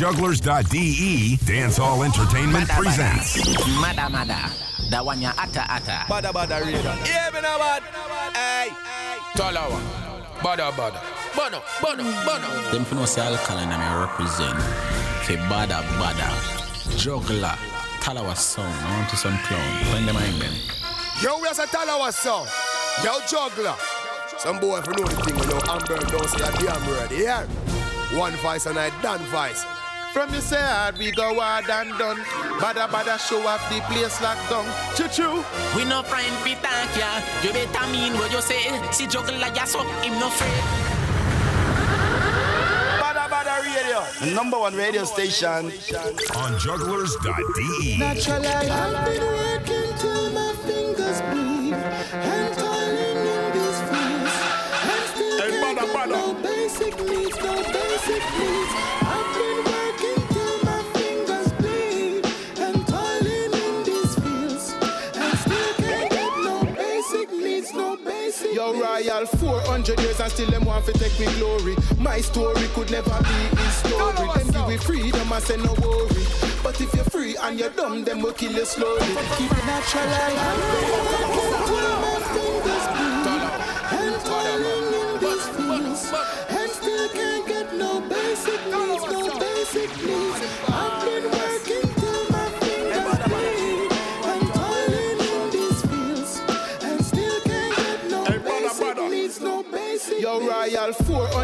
Jugglerz.de Dancehall Entertainment Badda, badda. presents. Mada mada. That one ya ata ata. Badda badda radar. Yeah, me no bad. Hey. Talawah. Badda badda. Bono, bono, bono. Them for no say alkaline and I represent. Ke badda badda. Juggler. Talawah Sound. I want to some clown. Find them in them. Yo, we are a Talawah Sound. Yo, juggler. Some boy if you know the thing, you know, Amber don't say a damn word. Yeah. One voice and I done voice. From you say hard, we go hard and done. Badda badda show off the place locked down. Choo choo. We no friend fi thank ya. You better mean what you say. See like ya so him no afraid. Badda badda radio. The number one radio station. On Jugglerz.de. Naturally, I've been working till my fingers bleed and toiling in these fields. And still Hey, badda, badda. no basic needs, no basic needs. Royal 400 years and still them want to take me glory. My story could never be his story. Them give we freedom, I say no worry. But if you're free and you're dumb, them will kill you slowly. Keep it natural,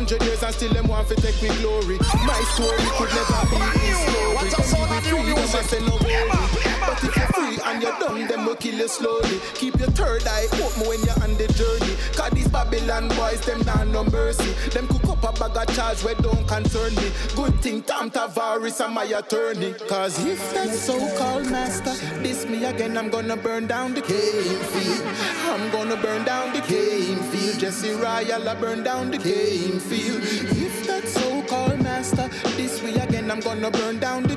400 years and still them want to take me glory. My story could never be his story. What's Them up, son give new freedom, I say no worry. Free and you're dumb, them will kill you slowly. Keep your third eye open when you're on the journey. Cause these Babylon boys, them nah no mercy. Them cook up a bag of charge where don't concern me. Good thing Tom Tavares and my attorney. Cause if that so-called master diss me again, I'm gonna burn down the cane field. I'm gonna burn down the cane field. Jesse Royal, I burn down the cane field. If that so-called master diss me again, I'm gonna burn down the.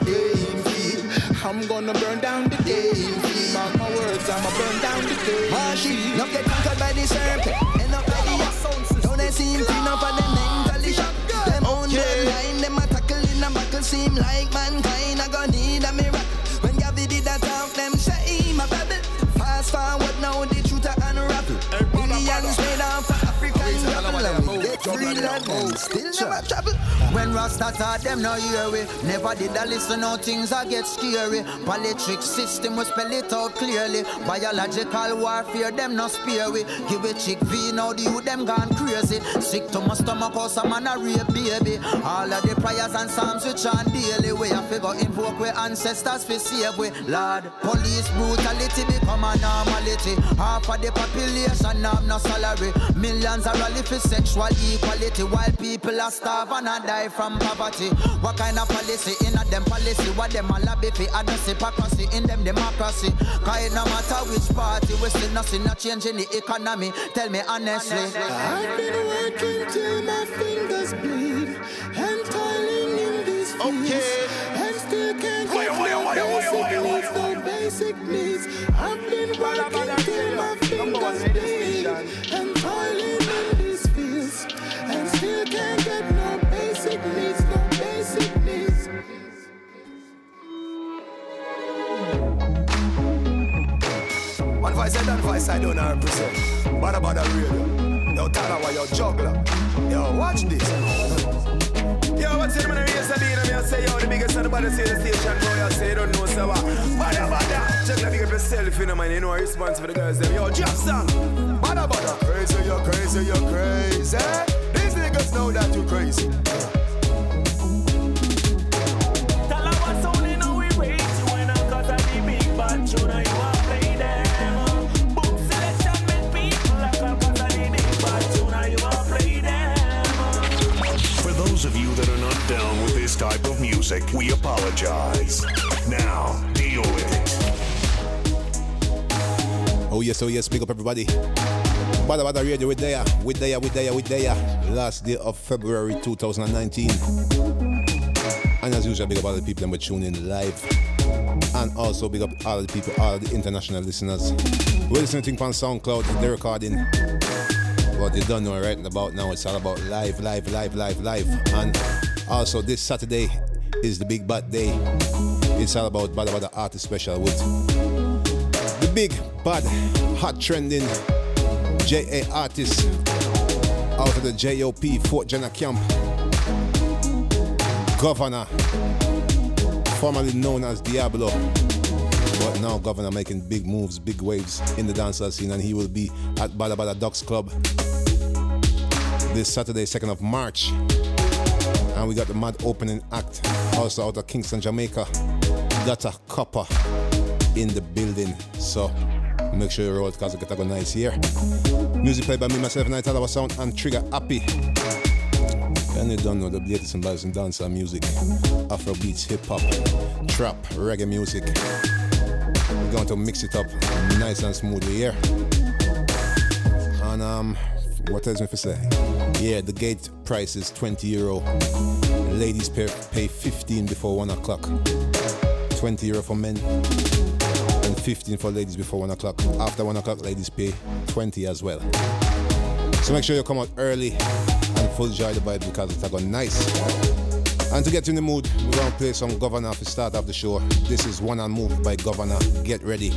I'm gonna burn down the field. Mark my words, I'ma burn down the cane Mashi, field. no get conquered by the serpent. End up by the yak. Don't they seem clean up for them mentally. Them own Okay. bloodline, them a tackle in a buckle. Seem like mankind a gonna need a miracle. When Garvey did that talk, them say him a babble. Fast forward now, the truth And we get free land, and still never trouble. When Rasta taught them no hear we Never did I listen how things a get scary. Politics system we spell it out clearly. Biological warfare them no spare we Give it chick V now the youth them gone crazy. Sick to my stomach cause man a rape baby. All of the prayers and psalms we chant daily. We have to go invoke we ancestors fi save we. Lord Police brutality become a normality. Half of the population have no salary. Millions are rally for sexual equality While people are starve and a die from poverty. What kind of policy? In a them policy What them a lobby fi? Address hypocrisy in them democracy. Cause it no matter which party We still not see no change in the economy. Tell me honestly. I've been working till my fingers bleed. And toiling in these fields. Okay. And still can't get Wire, wire, no wire, wire, basic wire, needs, no basic needs. I've been Badda, badda, working till my radio. Number one fingers bleed Voice I done voice I don't represent. Badda badda radio. Yo, Talawah, yo, juggler. Yo, watch this. Yo, what's in the race of being I say, yo, the biggest of the body say the station, boy, I say, don't know, so uh, what? Badda badda. Juggler, big up yourself, you know, man, you know, a response for the girls, them. Yo, drop song. Badda badda. Crazy, you're crazy, you're crazy. These niggas know that you're crazy. Down with this type of music, we apologize. Now, deal with it. Oh yes, oh yes, big up everybody. Badda Badda Radio with Daya, with Daya, with Daya, with Daya. Last day of February 2019. And as usual, big up all the people that were tuning in live. And also big up all the people, all the international listeners. We're listening to on SoundCloud, the recording. What you don't know right about now, it's all about live, live, live, live, live. And Uh, also this Saturday is the Big Bad Day. It's all about Badda Badda Artist Special with the big, bad, hot trending JA artist out of the JOP Fort Jenna camp. Govana, formerly known as Diablo. But now Govana making big moves, big waves in the dancehall scene, and he will be at Badda Badda Docks Club this Saturday, 2nd of March. And we got the mad opening act also out of Kingston, Jamaica. Got a copper in the building. So make sure you roll because we get a go nice here. Music played by me, myself, Night Our Sound, and Trigger Happy. And you don't know the latest and best in dancehall music, Afro beats, hip hop, trap, reggae music. We're going to mix it up nice and smoothly here. And um, what else me to say? Yeah, the gate price is 20 euro. Ladies pay, pay 15 before 1 o'clock. 20 euro for men and 15 for ladies before 1 o'clock. After 1 o'clock, ladies pay 20 as well. So make sure you come out early and full enjoy the vibe because it's going nice. And to get you in the mood, we're going to play some Govana to start off the show. This is One and Move by Govana. Get ready.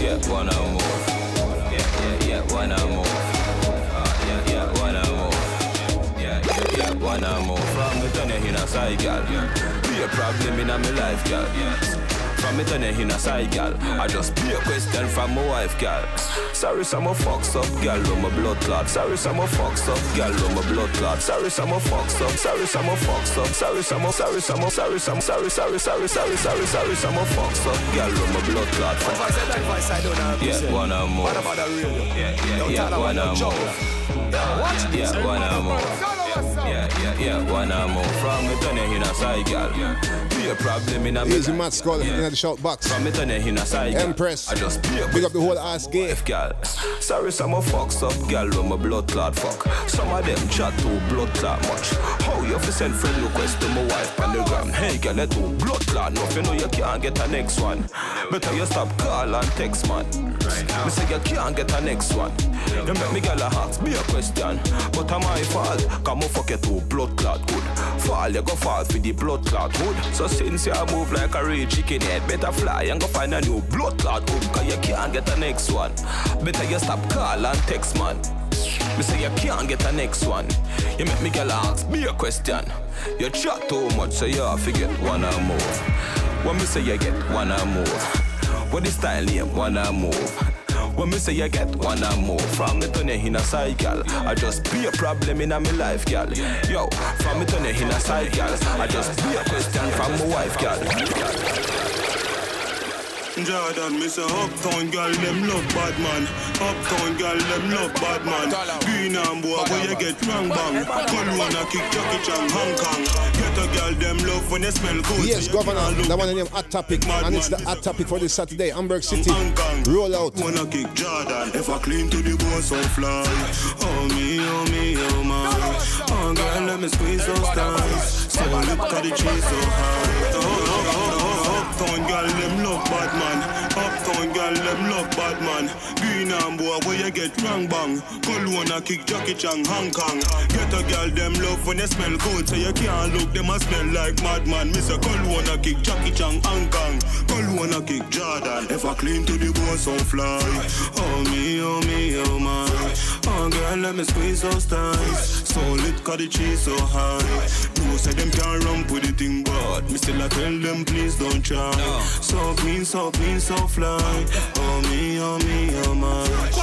Yeah, and move. Yeah, yeah, yeah, and move. Uh, yeah, yeah, and move. Yeah, yeah, yeah, and move. From turn you in a side, girl. Be a problem in my life, girl. From me turn in a side, girl. I just be a question from my wife, girl. Sorry, some of fucks up, girl, on my blood clot. Sorry, some of fucks up, girl, on my blood clot. Sorry, some of fucks up. Sorry, some of fucks up. Sorry, some of, sorry, some of, sorry, some, sorry, sorry, sorry, sorry, sorry, sorry, some of fucks up, girl, on my blood clot. Advice advice I don't have. Yeah, one and move. What about the real? Yeah, yeah, yeah, one and you Watch this. Yeah, one and move. Yeah, yeah, yeah, one and move. From me turn in a side, girl. Be a problem in a me Easy life, Matt Skull yeah. in the shout box. From me turn you in a side. Empress. I just be a Big up the whole ass gay. wife, girl. Sorry, some of fucks up, girl, when my blood clot fuck. Some of them chat too blood clot much. How you fi send friend request to my wife on the gram? Hey, girl, let too blood clot. No, you know you can't get a next one. Better you stop call and text, man. Me say you can't get a next one. You make me girl a ask me a question, but am my fault? Come on, fuck you too blood clot good. Fall, you go fall for the blood clot hood. So since you move like a real chicken head, better fly and go find a new blood clot hood. Cause you can't get the next one. Better you stop call and text, man. Me say you can't get the next one. You make me girl ask me a question. You chat too much, so you have to get one or move. When me say you get one or more, What is style name? One or move. When me say you get one and more From me turn you in a side, gal I just be a problem in a me life, gal Yo, from me turn you in a side, gal I just be a question from my wife, gal Jordan, me say uptown girl, them love bad man. Uptown girl, them love bad man. Green and boy, where you get wrong bang. Call wanna kick Jackie Chan, Hong Kong. Get a girl, them love when they smell good. Yes, Govana, can't look that one name Hot Topic, and it's the Hot Topic for this Saturday, Hamburg City. Roll out. Wanna kick Jordan If I clean to the bone so fly Oh me, oh me, oh my Oh girl, let me squeeze those thighs So look at the cheese so high girl, them love bad man. Uptown girl, them love bad man. Green and boy, where you get wrong bang? Cologne kick Jackie Chan, Hong Kong. Get a girl, them love when they smell good So you can't look, them a smell like madman Miss a Cologne kick Jackie Chan, Hong Kong. Cologne kick Jordan. If I clean to the bone so fly. Oh me, oh me, let me squeeze those thighs. So lit, cause the cheese so high. No say them can't run with the thing But me still I tell them please don't try. So clean, so clean, so fly. Oh me, oh me, oh my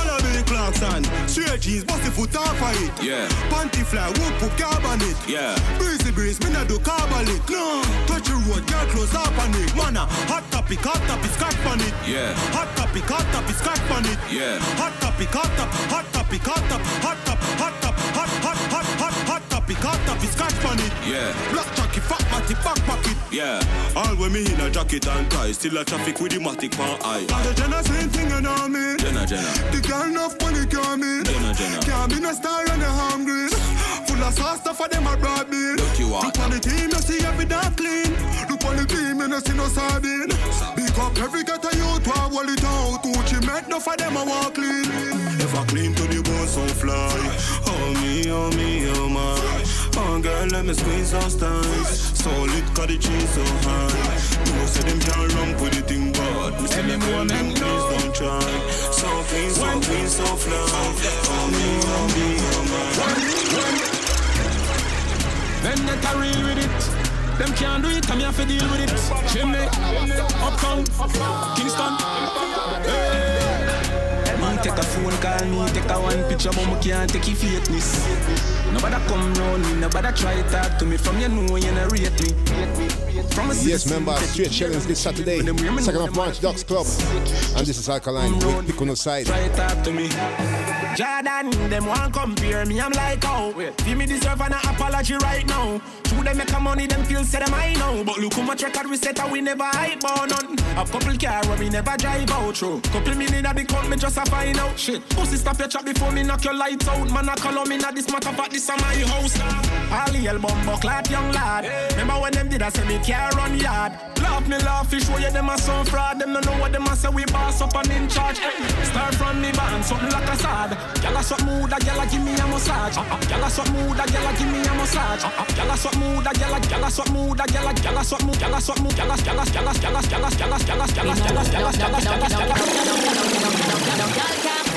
Clarkson Straight jeans, the foot off of it. Yeah. Panty fly, whoop, on it. Yeah. Breezy breeze, me not do carbolit No, touch the road, girl close up on it. Wanna hot topic, hot topic, scotch on it. Yeah. Hot topic, hot topic, scotch on it. Yeah. Hot topic, hot top, hot topic, hot top, hot top, hot top, hot, hot, hot, hot, hot topic, hot topic, scotch on it Yeah. Black jacket, fat matty, back pocket Yeah. All when me in a jacket and tie Still a traffic with the matic pan eye And the Jenna same thing you know me Jenna, Jenna. The girl enough money can me Jenna, Jenna. Can't be no star and a hungry Full of sauce stuff for them a broad bill Look you are. Look on the team you see every damn clean Look on the team you no see no sardine Pick up every ghetto youth to hold it out Gucci make no for them a walk clean If I clean to the bone so fly Oh me, oh me, oh my Oh me squeeze those thighs. Solid cause the cheese so high. You say them can't run with the thing bad. Me say men, please don't try. So clean, so clean, so fly. Oh me, oh me, oh my. Them that are real with it. Them can't do it, come here for deal with it. Chimney, uptown, Kingston. Hey. Man take a phone call me, take a one picture, but me can't take your fakeness. Nobody come round me, nobody try to talk to me. From you know you not rate me. From Yes, member, straight shellings this Saturday, 2nd of March, Docks Club. And this is Alkaline with Pick on the side. Try to talk to me. Jordan, them want compare me, I'm like, oh Feel me deserve an apology right now. True, they make a money, them feel say them I know. But look how much record we set and we never hype on none. A couple car where we never drive out through Couple million the count, me just a find out. Shit, pussy stop your chat before me knock your lights out. Man, I call on me, not this matter, but this is my house. All the album bucklat, young lad. Remember when them did I say me care run yard? Laugh me laugh, fish, where you them a some fraud? Them don't know what them a say, we boss up and in charge. Start from me band, something like a sad Gyal a suck mood, a gyal a give me a massage. Gyal a suck mood, a gyal a give me a massage. Gyal a suck mood, a gyal a gyal a suck mood, a gyal a gyal a suck mood, gyal a suck mood, gyal a gyal a gyal a gyal a gyal a gyal a gyal a gyal a gyal a gyal a gyal a gyal a gyal a No girl can't see me and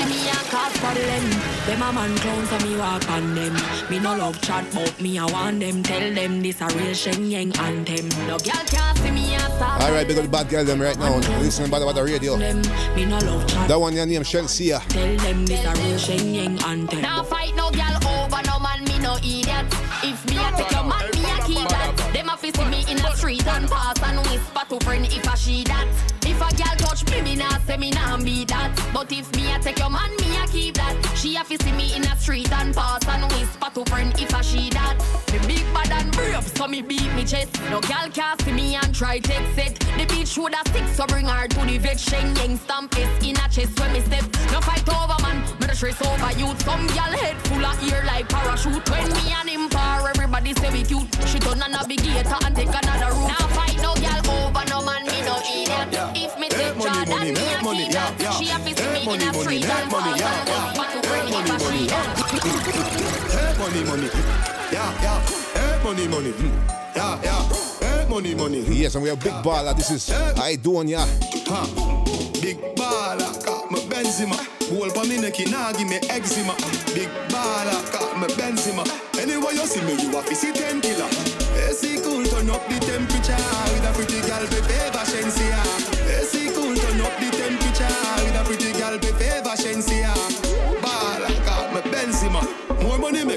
cause problem. Them a man clown so me walk on them. Me no love chat but me I want them. Tell them this a real Shen Yeng anthem. No girl can't see me and start Alright, big up the bad girl them right now. Listening about about the radio. them. Me no love chat. That one your name Chelsea. Tell them this a real Shen Yeng anthem. Now fight no girl over no man, me no idiot. If me a take your man, me a keep that. Them a fi see me in the street and pass and whisper to friend if I she that. If a girl touch me, me nah say me nah be that. But if me a take your man, me a keep that. She a fi see me in the street and pass and whisper to friend if I she that. Me big bad and brave, so me beat me chest. No girl can see me and try take it. The bitch would a stick, so bring her to the vet. Shen Yeng stamp is in a chest when me step. No fight over man, me the stress over you. Some girl head full of ear like parachute. When me and him par, everybody say we cute. She turn a navigator and take another route. Now fight no girl over no man, me no idiot. Take money, Jordan, money, me make money, yeah, yeah. She a fi Make money, money, make money, yeah, yeah. whisper to friend Money, money, she that. Hey, money, money. Yeah, yeah. Hey, money, money. Hmm. Yeah, yeah. Hey, money, money. Yes, and we have Big Baller. This is I Do on ya. Huh. Big baller, got me Benzema. Whole pa me neck, nah give me eczema. Big baller, got me Benzema. Anyway you see me, you have to see ten killer. AC cool, turn up the temperature with a pretty girl, be favor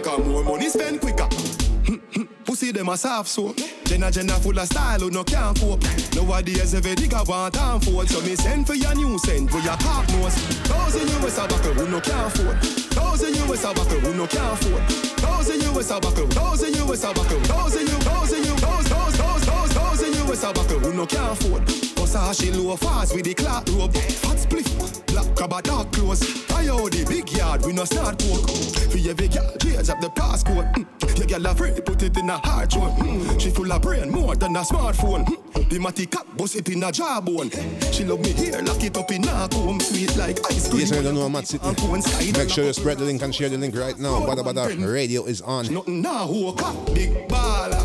Her, more money spend quicker. Hmm, hmm. Pussy them a soft soap. Jenna Jenna full of style who no can't cope. Nowadays every nigga want and fold. So me send for your new send for your pop nose. Thousand US a buckle who no can't afford. Thousand US a buckle who no can't afford. Thousand US a buckle. Thousand US a buckle. Thousand U. Thousand U. Those in you. those those those thousand US a buckle who no can't afford. Versace low fast with the clock robe. Fat spliff. Black crab a dark clothes. I owe the big yard we no start pork. For every girl, change up the passcode. Mm. Your girl a free, put it in a hard throat. Mm. She full of brain more than a smartphone. Mm. The matty cap, bust it in a jawbone. She love me here, lock it up in a comb. Sweet like ice cream. Yes, I don't know Matt City. Make sure you spread the link and share the link right now. Badda Badda Radio is on. Nothing now, who a cop, big baller,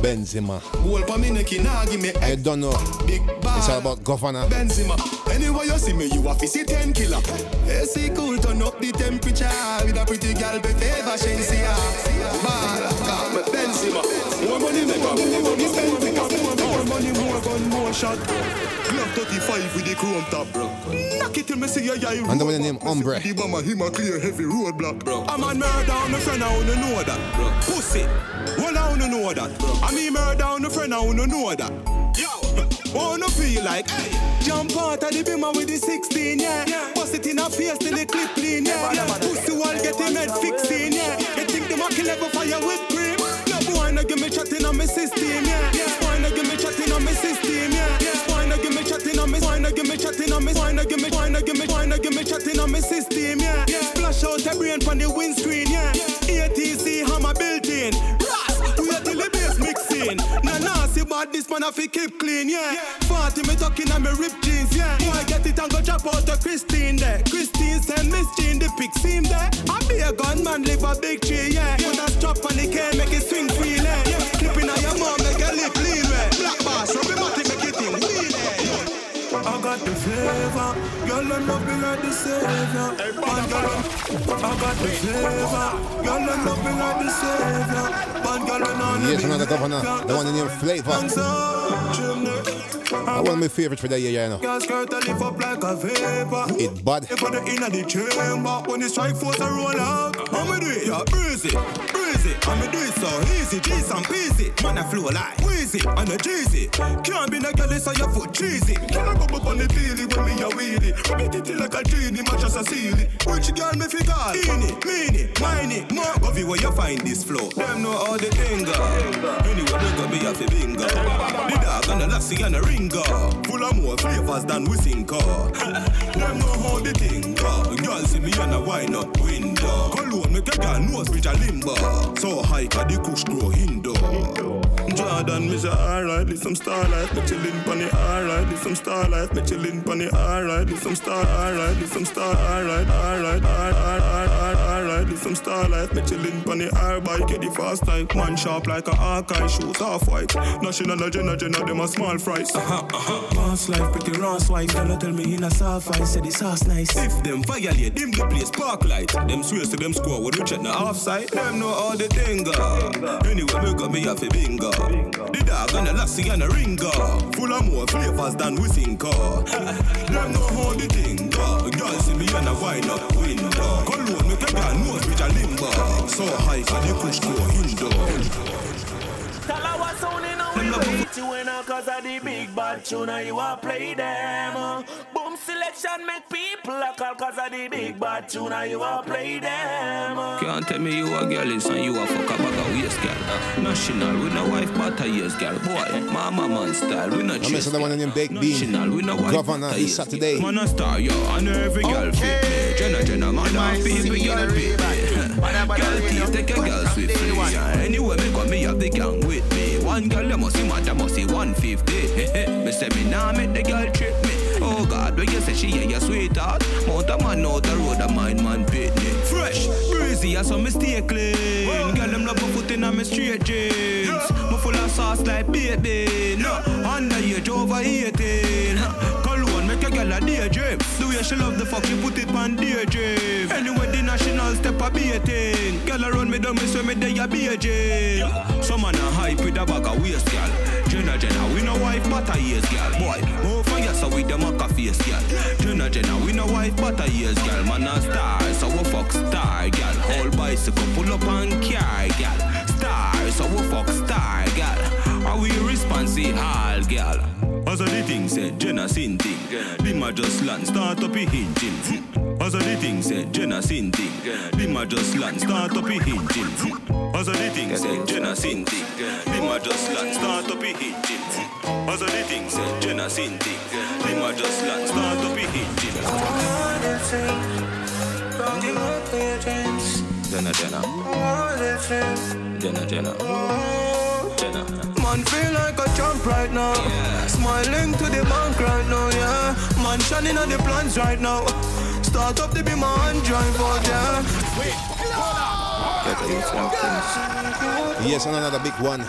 Benzema. Whole pa me neck, nah give me I don't know. Big It's all about Govana. Benzema. Anyway you see me, you a fi see ten killer. AC cool, turn up the temperature with a pretty girl, be favor Shenseea. Ball, got me Benzema. More money make more money spend quicker. More money, more gun, more shot. Glock 35 with the chrome top, bro. Knock it till me see your eye. And the name Ombre. The bomber, him a clear heavy roadblock, bro. I'm a murder on the friend, I wanna know that, bro. Pussy, well I wanna know that. I mean murder on the friend, I wanna know that. Yo, Oh, wanna feel like, hey, jump out of the bimmer with the 16, yeah. Bust it in a face till the clip clean, yeah. Pussy wall get him head fixing, yeah. You think the monkey level fire with cream? No boy, no give me chatting on my system, yeah. Boy, no give me chatting on my system, yeah. Boy, no give me chatting on me, boy, no give me chatting on boy, no give me, boy, no give me, boy, no give me chatting on my system, yeah. Splash out a brain from the windscreen, yeah. ATC hammer built in. Ras, wait till the bass mixing. See bad, this man have to keep clean, yeah. Party yeah. me talking and me rip jeans, yeah. Boy, get it and go chop out to Christine there. Christine send Miss Jean the pic seam there. I be a gunman, live a big tree, yeah. Put a strap on the cane, make it swing freely. Yeah. Clipping on your mom, make a lip lean, yeah. Black bass, rub it, make it in, Girl, them love me like the savior. Bad girl, I got the flavor. Girl, them love me like the savior. Bad girl, when on Yes, another Govana, the one in your flavor. I want my favorite for the year, you know. Girl skirt lift up like a vapor. It bad. If I the inna the chamber, when the strike force a roll out, I'ma do it, yeah, breezy, breezy. I'ma do it so easy, G's and peasy. Man, I flow like wheezy, and a cheesy. Can't be no girl, so your foot cheesy. Can I go up on the daily when me a wheelie? Rub it like a genie, match as a ceiling. Which girl me fi call? Eeny, meeny, miny, more. Go where you find this flow. Them know how the thing. Anyway, they go be a fi bingo. The dog and the lassie and the ringer. Full of more flavors than we sing oh. car. Them know how the thing. Girl see me and a wine up window. Cologne make a girl nose reach a limbo. So high 'cause the kush grow indoor. Jordan, me say alright, this some starlight, me chillin' pon the alright, this some starlight, me chillin' pon the alright, this some star, alright, this some star, alright, alright, alright, alright, alright, this some starlight, me chillin' pon the R bike, get the fast type, man sharp like a archive, shoes off white, national agenda, agenda, them a small fries. Uh-huh, uh-huh. Boss life, pretty Ross white, girl tell me in a soft I say the sauce nice. If them violate, them the place spark light, them swears to them score, when we check the offside, them know all the thing go. Anyway, me got me off a bingo. The dog and the lassie and the ringer. Full of more flavors than we think of. Them know how the thing go. Girl see me and a wine up window. Cologne make a girl nose reach a limbo. So high can the push go indoor. Tell her what's on in you in cause of the big bad tune and you a play them. Boom selection make people a call cause of the big bad tune and you a play them. Can't tell me you a girl is and you a fuck a bag of waist, girl. National, we no wife but a years, girl. Boy, mama man style, we no I'm missing the one in Big Bean. National, we no wife Govana but a this years, Saturday. Man a star, yo, I know every girl fit me. Jenna, Jenna, man a people, girl fit me. Girl thief, take a girl swiftly. Yeah, Anyway, me got me have the gang with me. One girl, you must see mad, you must see 150. me say me nah make the girl trip me. Oh God, when you say she yeah, your sweetheart. Mount a man out the road, a mind man pitney. Fresh, breezy, and some mistake clean. Girl, them love my foot in on me straight jeans. Me full of sauce like baby. No, under age over 18. Cologne make a girl a daydream. The way she love the fuck, she put it on DJ. Anyway, the national step a beating. Girl around me down, me swear me they a beijing. Some man a hype with a bag of waist, girl. Jenna Jenna, we no wife but a years, girl. Boy, move for yes, so with them a face, girl. Jenna Jenna, we no wife but a years, girl. Man a star, so we fuck star, girl. Whole bicycle pull up and sin thing. Them just land, start up a. Hmm. As a the thing said, Jenna sin thing. Them just land, start up a. Hmm. As a the thing said, Jenna sin thing. Them just land, start up a. Hmm. As a the thing said, Jenna sin thing. Them just land, start up a engine. Jenna, Jenna. Jenna, Jenna. Jenna. Man feel like a champ right now. Smiling to the bank right now, yeah. Man shining on the plans right now. Start up to be my hand drive out, yeah. Yes, and another big one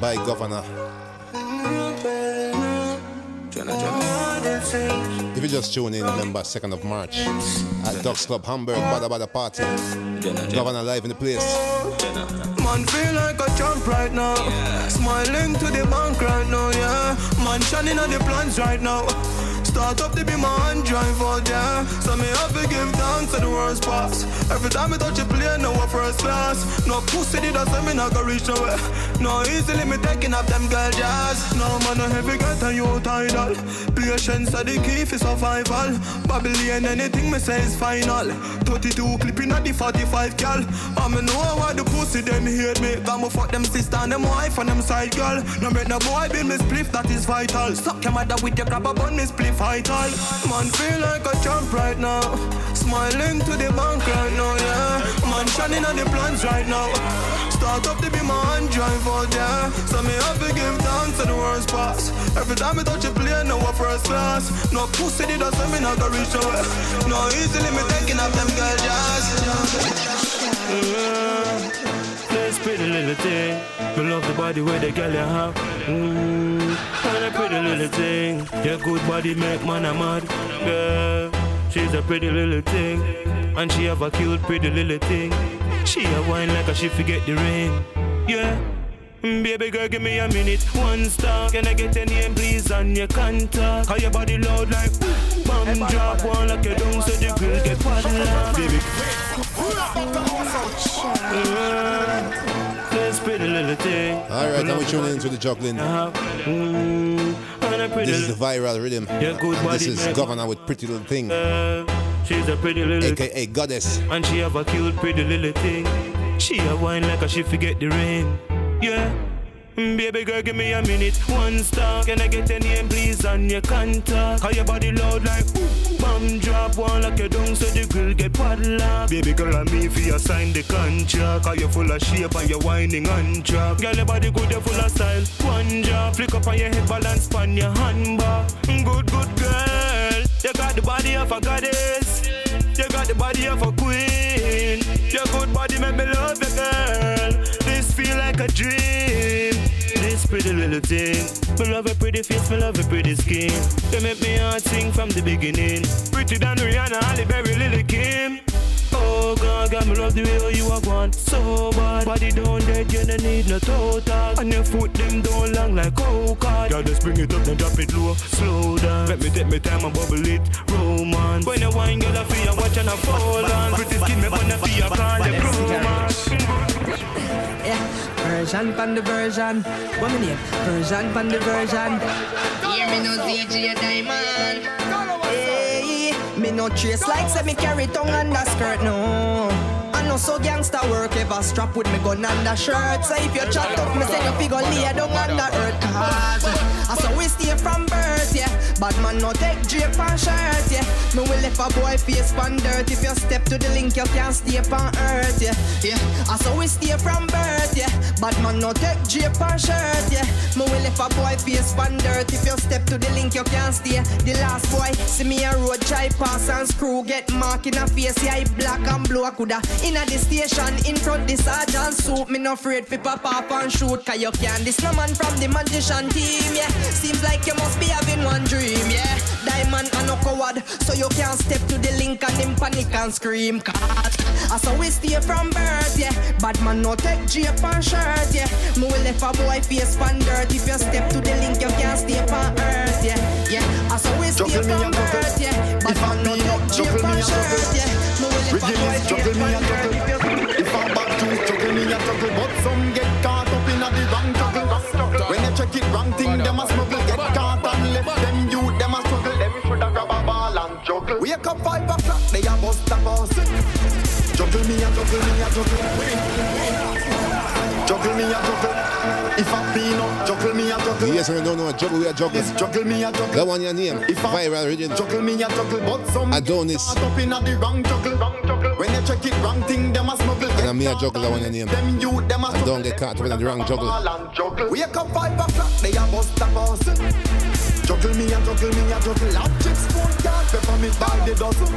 by Govana. Jenna, Jenna. If you just tune in, remember 2nd of March at Docks Club Hamburg, Badda Badda Party. Govana live in the place. Man feel like a champ right now. Smiling to the bank right now, yeah. Man shining on the plans right now. Start up to be my hand drive out, yeah. So me have to give thanks to the worst pass. Every time I touch a plane, no first class. No pussy did I say me not go reach nowhere. No easily me taking up them girl jazz. No man no heavy get and you tidal. Patience are the key for survival. Babylon anything me say is final. 32 clipping at the 45 gal. I me know why the pussy them hate me. Got me fuck them sister and them wife and them side girl. No make no boy build me spliff that is vital. Suck your mother with your grab up on me spliff vital. Man feel like a champ right now. Smiling to the bank right now, yeah. Man shining on the plans right now. Start up to be my drive out, yeah. So me have to give thanks to the worst pass. Every time I touch a plane, no a first class. No pussy I say me not go reach nowhere. No easily me taking up them girl jazz. This pretty little thing You love the body where the girl you have. Mmm, and a pretty little thing. Your good body make man a mad. Girl, she's a pretty little thing. And she have a cute pretty little thing. She a wine like a she forget the ring. Yeah. Mm, Baby girl, give me a minute, one star. Can I get your name, please, and your contact? How your body loud like bomb drop, one like you don't, so the girl get padlocked. Baby, yeah, this pretty little thing. All right, now we tune into the juggling. Mm, a pretty This is the viral rhythm. Yeah, good And this is. Govana with Pretty Little Thing, She's a pretty little aka Goddess. And she have a cute pretty little thing. She a wine like a she forget the rain. Yeah. Baby girl, give me a minute, one star. Can I get your name, please, and your contact? How your body loud like ooh, bomb drop, one like you down, so the girl get padlocked. Baby girl, I'm me for you sign the contract. How you full of shape and you're whining on track. Girl, your body good, you full of style. One drop, flick up on your head, balance on your handbar. Good, good girl. You got the body of a goddess. You got the body of a queen. Your good body make me love you, girl. This like a dream. This pretty little thing. Me love your pretty face, me love your pretty skin. You make me heart sing from the beginning. Pretty than Rihanna, Halle Berry, Lily Kim. Oh God, God, me love the way you are going so bad. Body down dead, you don't need no toe tag. And your foot them down long like coca. Girl, just bring it up and drop it low, slow down. Let me take my time and bubble it, romance. When you wine, girl, I feel you watching a fall on. Pretty skin, me wanna feel you call the romance. Version pan the version. What my name? Version pan the version. Hear me no ZJ Diamond. Hey, me no trace like say me carry tongue under skirt no. Know so gangster work ever strap with me gun under shirt. So if you chat up, me say you figure lay down under earth. Cause I saw we stay from birth, yeah. Bad man no take drape and shirt, yeah. Me will left a boy face pan dirt. If you step to the link, you can't stay on earth, yeah. Yeah, I saw we stay from birth, yeah. Bad man no take drape and shirt, yeah. Me will left a boy face pan dirt. If you step to the link, you can't stay. The last boy see me a road try pass and screw get mark in a face, yeah. Black and blue. I coulda in a the station in front the sergeant suit. Me no afraid fi pop off and shoot. Cause you can this no man from the magician team, yeah. Seems like you must be having one dream, yeah. Diamond and no coward, so you can't step to the link and him panic and scream. Cause I saw we stay from birth, yeah. Bad man no take drape and shirt, yeah. Me will left a boy face pan dirt. If you step to the link, you can't stay on earth, yeah. Yeah, I saw we stay from birth, yeah. Bad man no take up, and and shirt, yeah. A Rigging is juggle. If I'm to and juggle, but some get caught up a the wrong. When they check it wrong thing, a smuggle. Get caught and them a struggle. A ball and juggle. Wake up five o'clock, they a bust a. Juggle juggle me and juggle. Juggle me and juggle. If I be no, juggle me and juggle. Yes, we don't know what juggle we are juggling. Juggle me and juggle. That one your name. Viral rhythm. Juggle me and juggle, but some Adonis. caught up in a the wrong juggle. When they check it wrong thing, them a smuggle. And I'm me a juggle that one your name. Them youth, them a And don't get caught up in the wrong juggle. juggle. Wake up five o'clock, they a bust a bus. Juggle me and juggle me and juggle. Lap chips, spoon, card, pepper me by the dozen.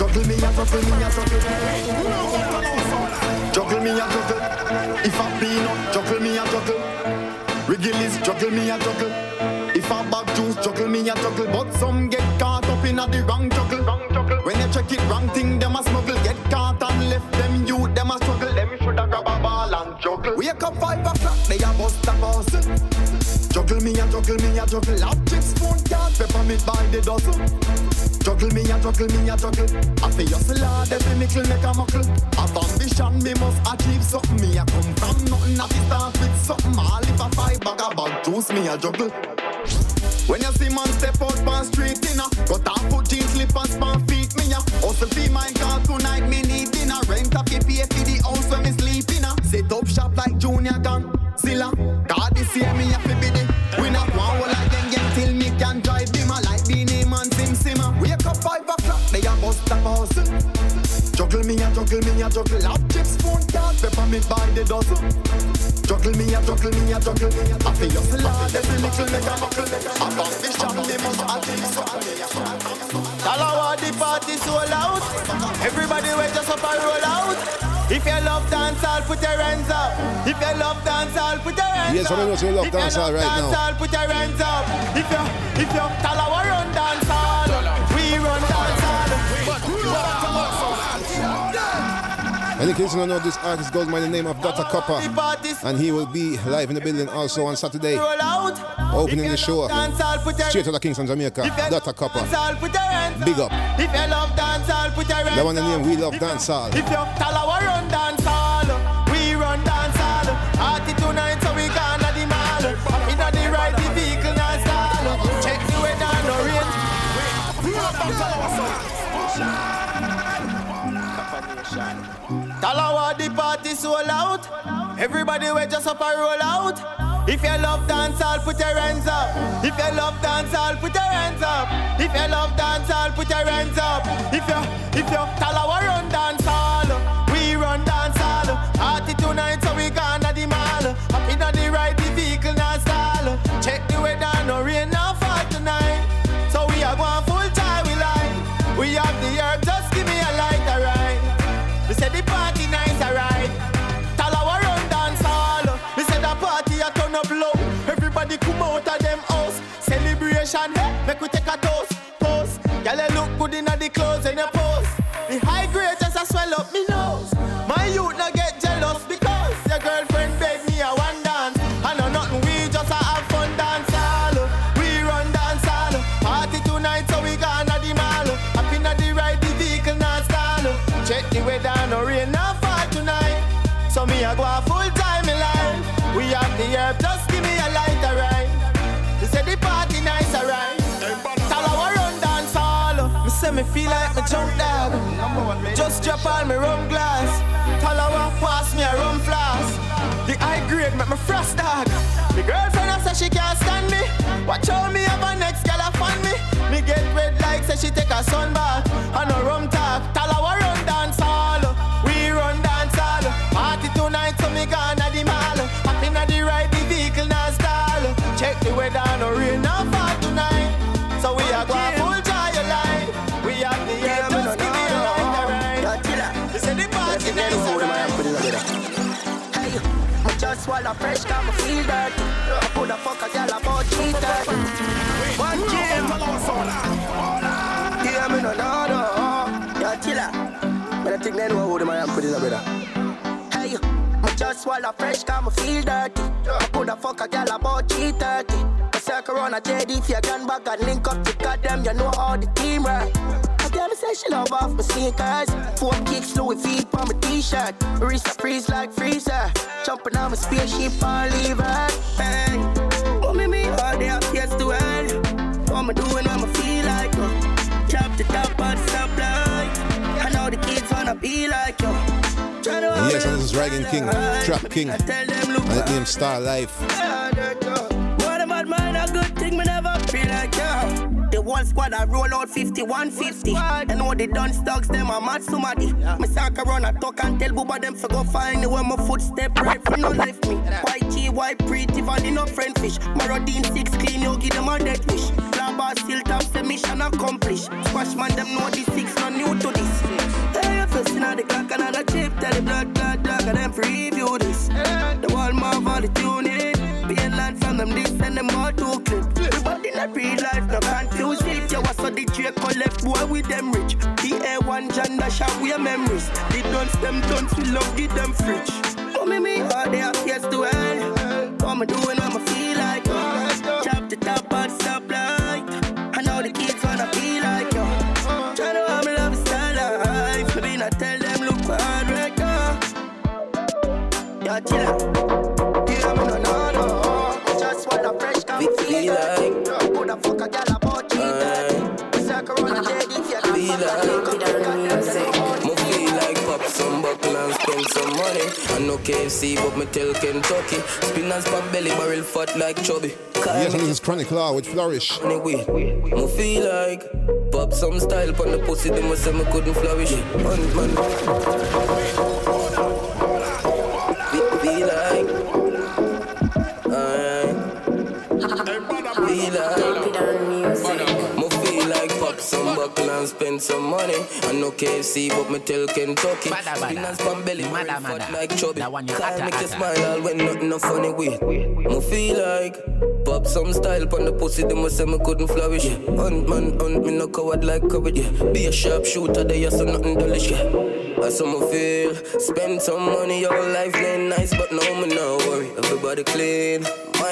Juggle me and juggle me and juggle. Juggle me and juggle. If I peanut, juggle me and juggle. Wriggles, juggle me and juggle. If I bag juice, juggle me and juggle. But some get caught up in a the wrong juggle. Wrong juggle. When they check it wrong thing, them a smuggle. Get caught and left them youth, them a struggle. Them shoulda grab a ball and juggle. Wake up five o'clock, they a bust a bus. Juggle me and juggle me and juggle. Lap chips, spoon, card, pepper me by the dozen. Juggle me and juggle me and juggle. I feel hustle hard, every nickel make a muckle. Have ambition, me must achieve something. Me a come from nothing, I fi start with something. All if a five bag of bag juice, me a juggle. When you see man step out on street dinner, got off put jeans, slippers, pan feet me ya. Hustle fee my car tonight, me need dinner. Rent a fee pay for the house when me sleep in a. Set up shop like Junior Gun, Zilla. God this year me a fi be the winner. One whole like gang till me can drive bimmer like Beenie Man Sim Simma. Wake up five o'clock, they a bust a bus. Juggle me and juggle me and juggle. Lap chips, spoon, card, pepper me by the dozen. Juggle me and juggle me and juggle. I feel hustle hard, every little make a buckle. I found this shop, me must achieve something. Talawah the party so loud. Everybody wait just up and roll out. If you love dancehall, put your hands up. If you love dancehall, put your hands Yes, up. I know you love if you dancehall love right now. dancehall, put your hands up. If you, if you, Talawah run dancehall, we run dancehall. And in case you don't know, this artist goes by the name of Dr. Copper. And he will be live in the building also on Saturday. Opening the show. Straight to the Kingston, Jamaica. Dr. Copper. Big up. If you love dancehall, put your That one the name We Love Dancehall. If you tell Talawah run dancehall, The party so loud. Everybody we just up and roll out. If you love dancehall, put your hands up. If you love dancehall, put your hands up. If you love dancehall, put your hands up. If you, if you Talawah run dancehall, Hey, make we take a toast, toast. Y'all look good in the clothes and the hall. Me feel like me jump dog. Just drop on me rum glass. Talawah pass me a rum flask. The high grade make me frost dog. The girlfriend a say she can't stand me. Watch how me have a next girl a find me. Me get red like say she take a sun bath. And a rum talk. But I think they know who the man put in a brother. Hey, I just swallow fresh, got me feel dirty. I put a fuck a gal about cheat dirty. I circle around a JD if you can back and link up to goddamn, you know how the team right. Girl say she love off my sneakers. Four kicks, Louis feet on my t-shirt. Wrist a freeze like freezer. Jumping on my spaceship and leave her. Hey, oh, mommy me all day up yes to hell. What I doing? I'ma feel like yo. Drop the top of the stoplight. Be like yo. Tryna yes, and this is Dragon King, Trap King. And the name Star Life. What a mad man, a good thing me never feel like yo. The one squad I roll out 5150. And know the done stocks, them a mad somebody. Me sack around a talk and tell Booba them for go find where my footstep right from no left me. YG, Y pretty, vanilla no friend fish. Marodine six clean, you give them a death wish. Flabber still top, say mission accomplished. Squash man, them know the six, no new to this. Hey, if you see now the clock and the chip, tell the blood, blood, blood, and them review this. The wall marv all the tune in. Being land from them this and them all two clip. But in a real life, no confuse if you was the Draco left boy with them rich. The A1 John Dash out with memories. The duns them duns we love give them fridge. Oh me me all day up yes to hell. What me doing what me feel like yo. Yo. Yeah me no know no. Just wanna fresh come feel like. Put a fuck a gal about cheat. Circle around the JD if you Feel like, me oh, feel like pop some buckle and spend some money. I know KFC, but me tell Kentucky. Spin and spot belly barrel fat like chubby. Yes, and this is Chronic Law with Flourish. Anyway, me feel like pop some style pon the pussy. Them say me couldn't flourish. Hunt man. Feel like, me feel like pop some buckle and spend some money. I know KFC, but me tell Kentucky. Spinners pan belly, brain fat like chubby. Call make you smile all when nothing no funny with. Me feel like pop some style pon the pussy, them say me couldn't flourish. Hunt man, hunt me no coward like coward. Yeah. Be a sharp shooter, there so nothing dullish. Yeah. That's how me feel. Spend some money, your life ain't nice, but no me no worry. Everybody clean.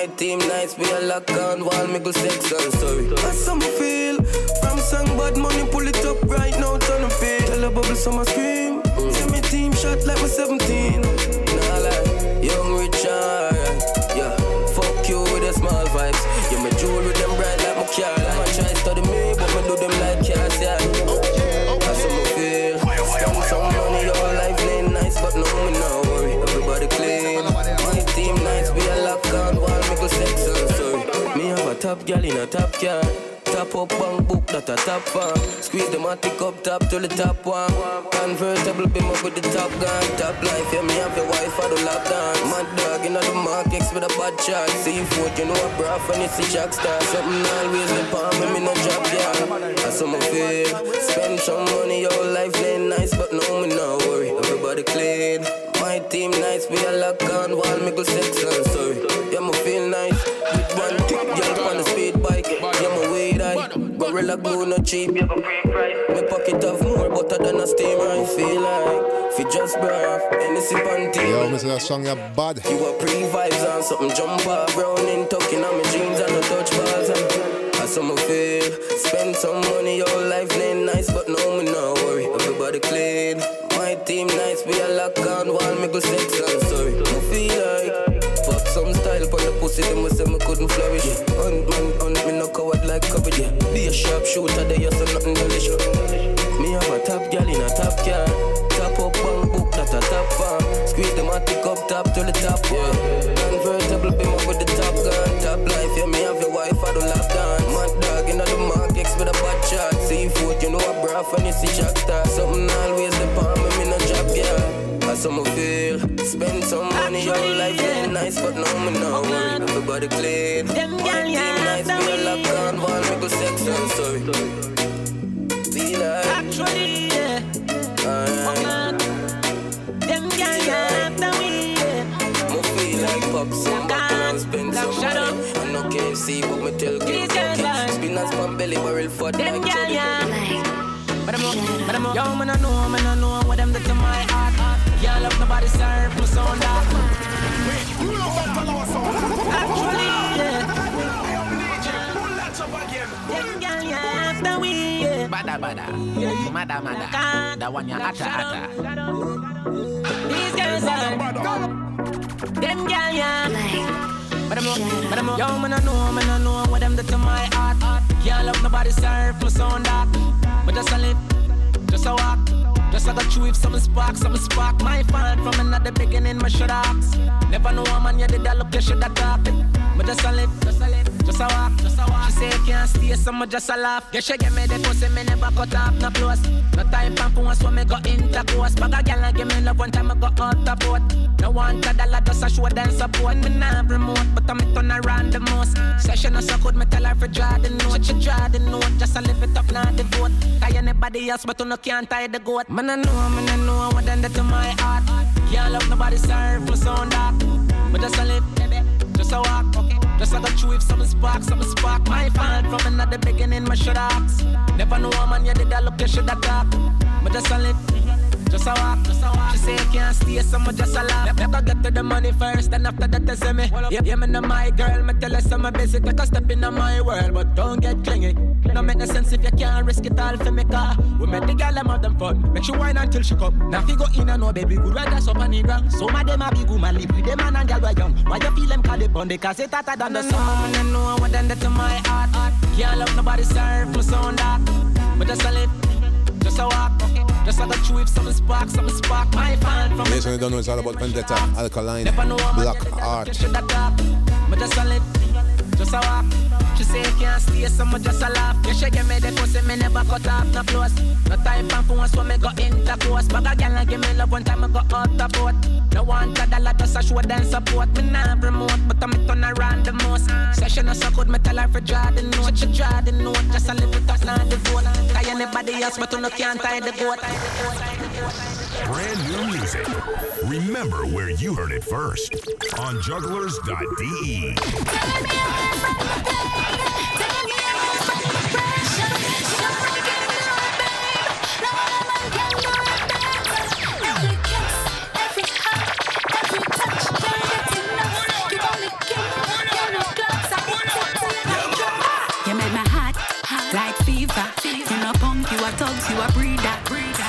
My team nights, we a lock on while me go sex and story. That's how me feel. From song bad money, pull it up right now, turn the feel. Tell a bubble, so I scream. Mm. See me team shot like me 17. Nah like young Richard. Yeah, fuck you with the small vibes. Yeah, me jewel with them bright like my car. I'ma try study me, but me do them like cars, yeah. Top gal in a top car. Top up bank book that a top fan. Squeeze the matic up top to the top one. Convertible beam up with the top gun. Top life, yeah, me have your wife for the lockdown. Mad dog in the markets with a bad chart. Seafood, you know a bra when it's a jack star. Something always the palm, me no job, yeah. That's how me feel. Spend some money, your life ain't nice, but no, me no worry. Everybody clean. My team nice, we a lock on wall, me go sex and sorry. Yeah, me feel nice. With one tick, girl on the speed bike. Yeah, me weed eye. Gorilla glue no cheap. Me pocket have more butter than a steam I feel like fi just breath. Hennessy panty. Yo, Mr. That song, you're bad. You a pre vibes on something jump off. Browning tucking on my jeans and no touch balls. And that's how me feel. Spend some money, your life ain't nice, but no me no worry. Everybody clean. Team nice, we a lock on me go sex and sorry. Me feel like fuck some style pon the pussy, them we say me couldn't flourish. Hunt man, hunt me no coward like coverage. Yeah. Be a sharp shooter, there you so nothing dullish. Me have a top gal in a top car. Top up bang book that a top farm. Squeeze the matic up top to the top, yeah. Convertible beam up with the top gun. Top life, yeah, me have your wife for the lockdown. Mad dog in the markets with a bad shot. Seafood, you know a bra when you see Jack Star. Something always the palm, That's how me feel. Spend some money, your life ain't nice, but no me no worry. Everybody clean. Them gal, yeah, nice, we a lock on wall, me go sex and sorry. Feel like Actually, yeah. Alright. Oh, them gal, yeah, after we, yeah. Me feel like pop some buckle and spend some money. I no KFC, but me tell Kentucky. Spinners pan belly, barrel fat Them like gal, chubby. yeah. But I'm up, but I'm up. Yo, man, I know, man, I know what them do to my heart. Y'all love nobody serve me sound that. Actually, yeah. Them gal, yeah, after we, yeah. Badda badda. Mada mada. That one ya ata ata. These girls are them gal, yeah. But I'm up, but I'm up. Yo, man, I know, man, I know what them do to my heart. Can't love nobody serve me sound that. But just a live, just a walk. Just a go through if some spark, some spark. My fault from another beginning, my should ask. Never know a man, you did that look, you should have talked But just a live, just a live, just a walk, just a walk. She say can't stay, so me just a laugh. Yeah, she give me the pussy, me never cut off, no close. No time for phone, so me go intercourse. Bag a girl and give me love one time, I go out the boat. No one a dollar, just a show them support. Me nah remote, but I'm turn around the most. Session no so good, me tell her for draw the note. She draw the note, just a live it up, not the vote. Tie anybody else, but you no can't tie the goat. Man, I know, man, I know what done that to my heart. Can't love nobody, serve me sound that. But just a live, baby, just a walk. Just a go through if some spark, some spark. My fault from another beginning, my should ask. Never know a man, you did that look, you should have talk. But just a live. Just a walk, just a walk. She say you can't stay, so me just a laugh. Me get to the money first, then after that they me. Yeah, yeah, me know my girl, me tell her some my busy. Take a step in my world, but don't get clingy. No make no sense if you can't risk it all for me car. We make the girl them have them fun. Make sure wine until she come. Now if you go in and no baby, good right that's up on the ground. Some of them a big woman live with them man and girl were young. Why you feel them call it bond? Cause it hotter than the sun. I know what done that to my heart. Can't love nobody serve me sound that. But just a live, just a walk. Just a go through if some spark, some spark. My fault from Yes, you don't know it's all about Vendetta, Alkaline, Never know a man, Black you did that, Art. But just a just a walk. She say can't stay, so me just a laugh. Yeah, she give me the pussy, me never cut off no close. No time for phone, so me go intercourse. But a girl give me love one time, I go out the boat. No one a dollar, just a show them support. Me nah remote, but I'm turn around the most. Session so good, me tell her for draw the note. She draw the note, just a with us, not the vote. Cause anybody else, but you no can't tie the goat. Brand new music. Remember where you heard it first on Jugglerz.de.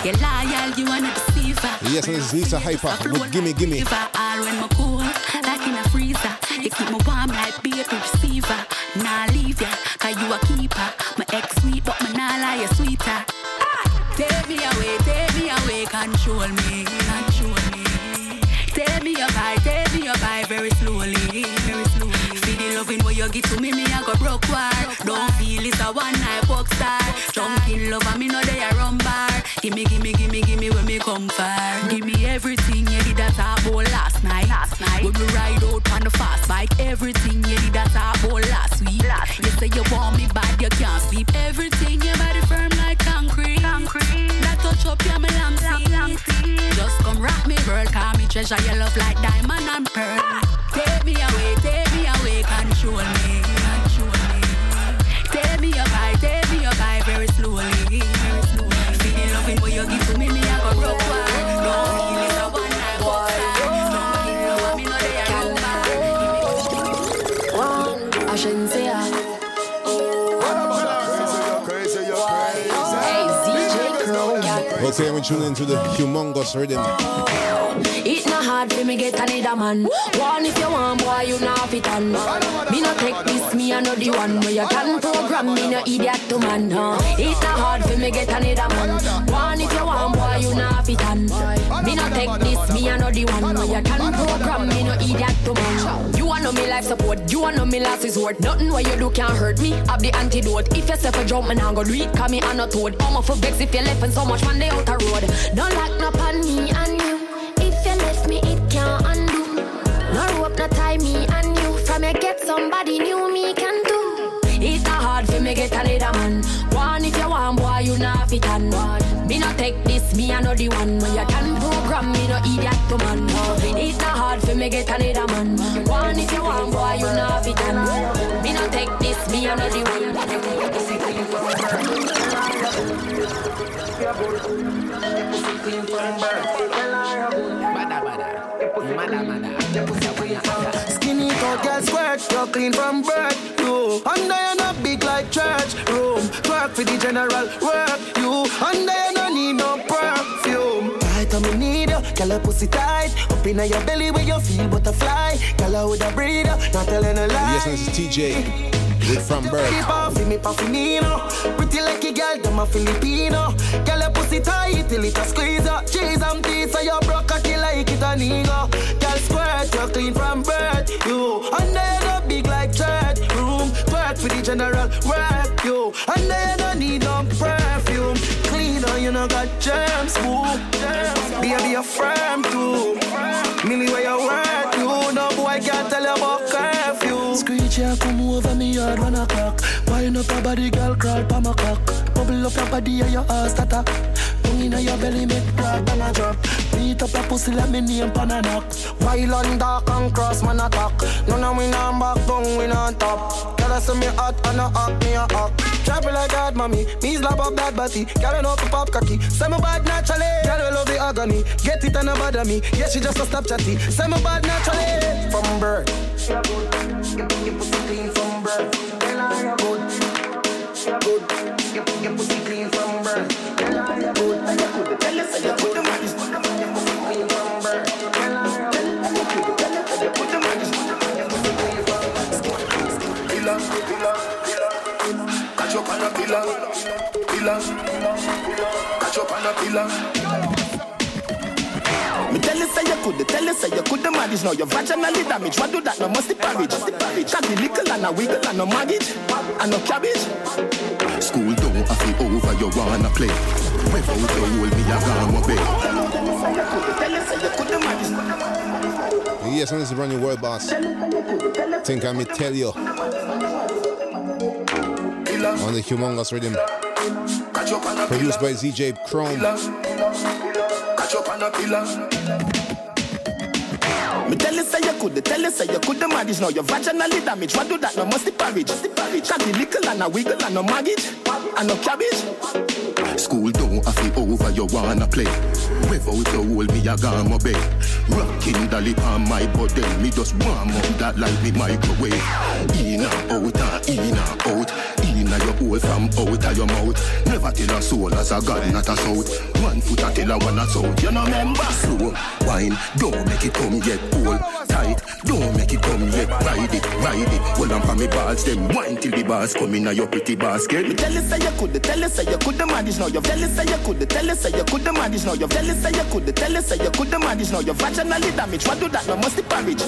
You loyal, you a not deceiver. Yes, and this is Lisa Hyper with Gimme Gimme. All when me cool, like in a freezer. You keep me warm like baby receiver. Nah leave ya, cause you a keeper. My ex sweet, but my nah lie, you sweeter. Ah, Take me away, take me away, control me, control me. Take me up high, take me up high, very slowly, very slowly. Loving what you give to me, me I go broke war. Don't feel it's a one night book star. Drunken lover, me know they a run bar. Gimme, gimme, gimme, gimme when me come far. Give me everything you did that I bought last night. Last night. When we ride out on the fast bike, everything you did that I bought last week. Last You say you want me bad, you can't sleep. Everything your body firm like concrete. Concrete. That touch up your me long seat. Just come rock me, girl, call me treasure your love like diamond and pearl. Take Okay, we tune into the humongous rhythm. It not hard for me get another man. One if you want, boy, you not fit on. Me no take this, me the one where you can program me no idiot to man. Huh? It not hard for me get another man. One if you want, boy, you not fit on. Me no take this, me the one where you can program me no idiot to man. You want know me life support, you want know me last resort. Nothing what you do can't hurt me. I've the antidote. If you say for jump, man, I go do. Cause me I'm not toad. I'm for vex if you left and so much man they out the road. Don't like no pan me and you. Somebody new, me can do. It's not hard for me get another man. One if you want, boy, you not fit on. Me no take this, me the one. Where you can program me no idiot to man. No. It's not hard for me get another man. One if you want, boy, you not fit on. Me no take this, me I know the Skinny tall girl squirt, you clean from birth. You under you not big like church room. Twerk for the general work. You under you no need no perfume. Tight on me need you, girl your pussy tight. Up inna your belly where you feel butterfly. Girl I would a breeder, not telling a lie. Yes, and this is TJ with From Birth. Keep off me paffinino. Pretty like a girl, them a Filipino. Girl your pussy tight till it a squeeze up. Cheese and pizza, you broke a like it a nigga. Girl squirt, you clean from birth. You under you no big like church room. Twerk for the general work. You under you no need no perfume. Clean on you no got germs. Ooh. Baby a firm too. Millie where you work. You no boy can't tell you about yard one o'clock. Wine up your body, girl, crawl pa my cock. Bubble up your body and your ass tata. Tongue inna your belly, make drop and a drop. Beat up your pussy, let me name pan a knock. While on dark and cross man attack. None of we not back, tongue we not top. Girl, I say me hot and a hot, me a hot. Drop it like that, mommy. Me slap up that body. Girl, I know to pop cocky. Say me bad naturally. Girl, I love the agony. Get it and a bother me. Yeah, she just a stop chatty. Say me bad naturally. From birth. Your pussy clean from birth. Good. Good. Your, your pussy clean from. Good. Tell you say you put the. Your clean from birth. You put the money. Your pussy clean from. Pillar, pillar, pillar. Catch up on a pillar. Pillar. Catch up on a pillar. Me Me tell you say you could, tell you say you could the manage. Now your vaginally damaged. What do that? No must the porridge. Cocky little and a wiggle and no maggot and no cabbage. School don't have it over, you wanna play. Without you hold me, I got my bed. Tell you say you could the manage. Yes, and this is brand new world boss. Think I may tell you. On the humongous rhythm. Produced by ZJ Chrome. A pillar. Me tell you say you could, tell you say you could manage. Now your vaginally damaged. What do that? No must the porridge. Cocky little and a wiggle and no maggot and no cabbage. School don't have it over, you wanna play. Without you hold me, I got my bed. Rocking the lip on my body, me just warm up that like me microwave. In and out, and in and out. In and your hole from out of your mouth. Never tell a soul as a god, not a shout. One foot I tell a one a sound. You know remember? Slow wine, don't make it come yet. Hold tight, don't make it come yet. Ride it, ride it. Hold on for me balls, them wine till the bars come in your pretty basket. Me tell you say you could, tell you say you could manage. Now your tell you say you could, tell you say you could manage. Now your tell you say you could, tell you say you could manage. Now your vaginally damaged. What do that? No must the porridge.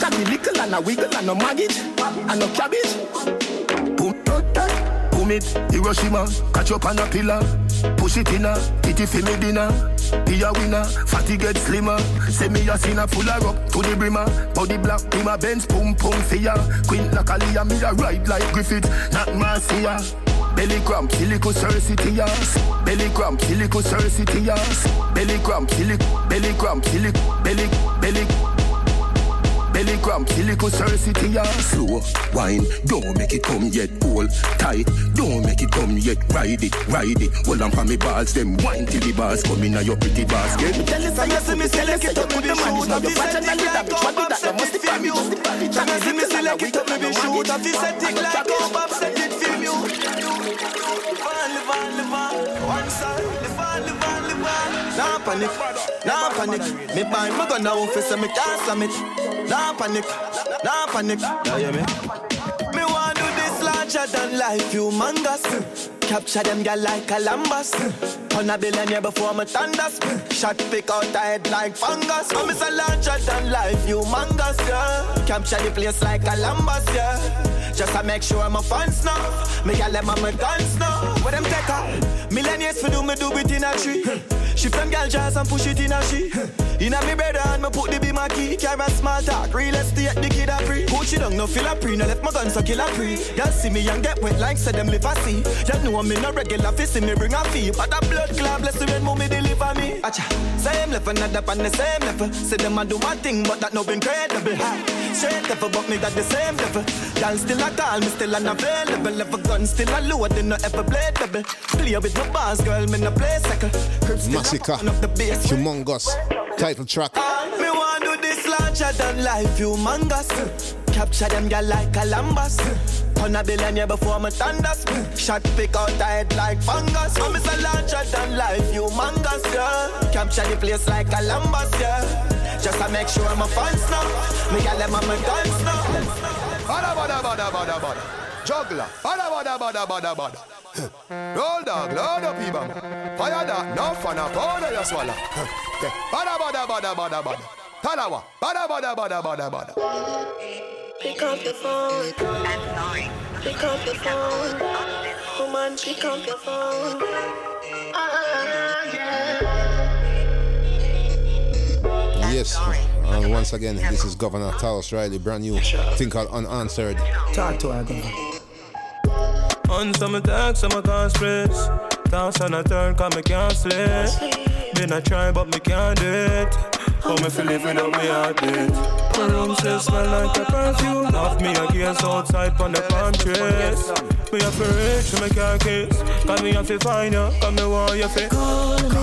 Cocky little and a wiggle and no maggot and no cabbage. Boom, boom it, Hiroshima, catch up on a pillar. Push it in a, titty for me dinner. Be a winner, fatty get slimmer. Say me a sinner full of rock to the brimmer. Body black, be my Benz, pum pum fear. Queen like Aaliyah, me a ride like Griffith, not Marcia. Belly cramp, silico yes. Belly cramp, silico yes. Belly cramp, silic, belly cramp, silic, belly, belly. Belly cramp, silico cersity yes. Slow wine, don't make it come yet. Hold tight, don't make it come yet. Ride it, ride it. Hold on for me balls, them wine till the bars come in your pretty basket. Me tell you say you see me select it up with the manage. Now your vaginally damaged. What do that? No must the porridge. Can I see me select it up, maybe shoot off his set it like up, up, set it film you. Live on, live on, live on. One side, live on, live on, live on. Nah panic, nah panic. Me buy my gun now, face me can't slam it. Nah panic, nah panic. Yeah, yeah, me. Me want do this larger than life, humongous. Capture them girl like Columbus. On a billionaire before me thunders. Shot pick out the head like fungus. Oh, I'm a larger than life, humongous, yeah. Capture the place like Columbus, yeah. Just to make sure my fans know. Me gal them on my guns now. What them take her? Millionaires for do me do it in a tree. Shift them gal jazz and push it in a she. In a me bed and me put the be my key. Carry a small talk, real estate the kid a free. Coach down, no feel a pre. No left my guns so kill a pre. Y'all see me and get wet like say them live a see. Y'all know me no regular fist see me bring a fee. But a blood clot bless the when mommy deliver me. Acha, same level, not up on the same level. Say them a do my thing, but that no incredible. Straight level, but me got the same level. Y'all still a call me, still unavailable. Level gun still a load, they no ever blade double. Play with my bars, girl, me no play second. Massacre. up the bass. Humongous. Title track. Me want do this larger than life, humongous. Capture them girl like Columbus. On a billionaire before me thunders. Shot pick out the head like fungus. I'm a larger than life, humongous, yeah. Capture the place like Columbus, yeah. Just to make sure my fans know. Me got them on my guns now. Badda badda badda badda badda. Juggler. Badda badda badda badda badda. Roll dog, load up even. Fire that, no fun, a powder you swallow. Badda badda badda badda badda. Talawah. Badda badda badda badda badda. Pick up the phone. Pick up the phone. Woman, pick up your phone. Yeah. Yes. And once again, this is Govana Tarrus Riley, brand new thing called Unanswered. Talk to her, Govana. On some text, some can't stress. Toss on a turn, cause me can't sleep. Been a try, but me can't do it. How me feel living on me heartbeat. My room still smell like a perfume. Off me a gaze outside on the palm trees. Me have to reach, me can't kiss. Cause me have to find you, cause me want you fit. Call me.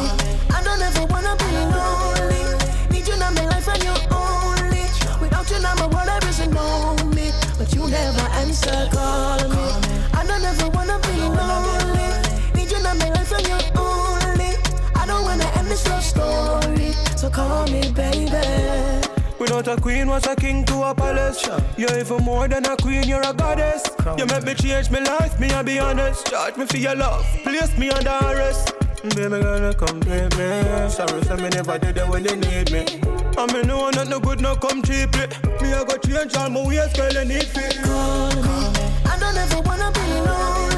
I don't ever wanna be lonely. Need you in my life and you only. Without you, now my world there isn't know me. But you never answer, call me. I don't ever wanna be lonely. Need you in my life and you only. I don't wanna end this love story. So call me, baby. Without a queen, was a king to a palace. You're even more than a queen, you're a goddess. You make me change my life, me I be honest. Charge me for your love, place me under arrest. Baby girl, complete me. Sorry, say me never did it when you need me. I mean, no one not no good, no come cheaply. Me, I got change all my ways, girl, you need fit. Call me. I don't ever wanna be lonely.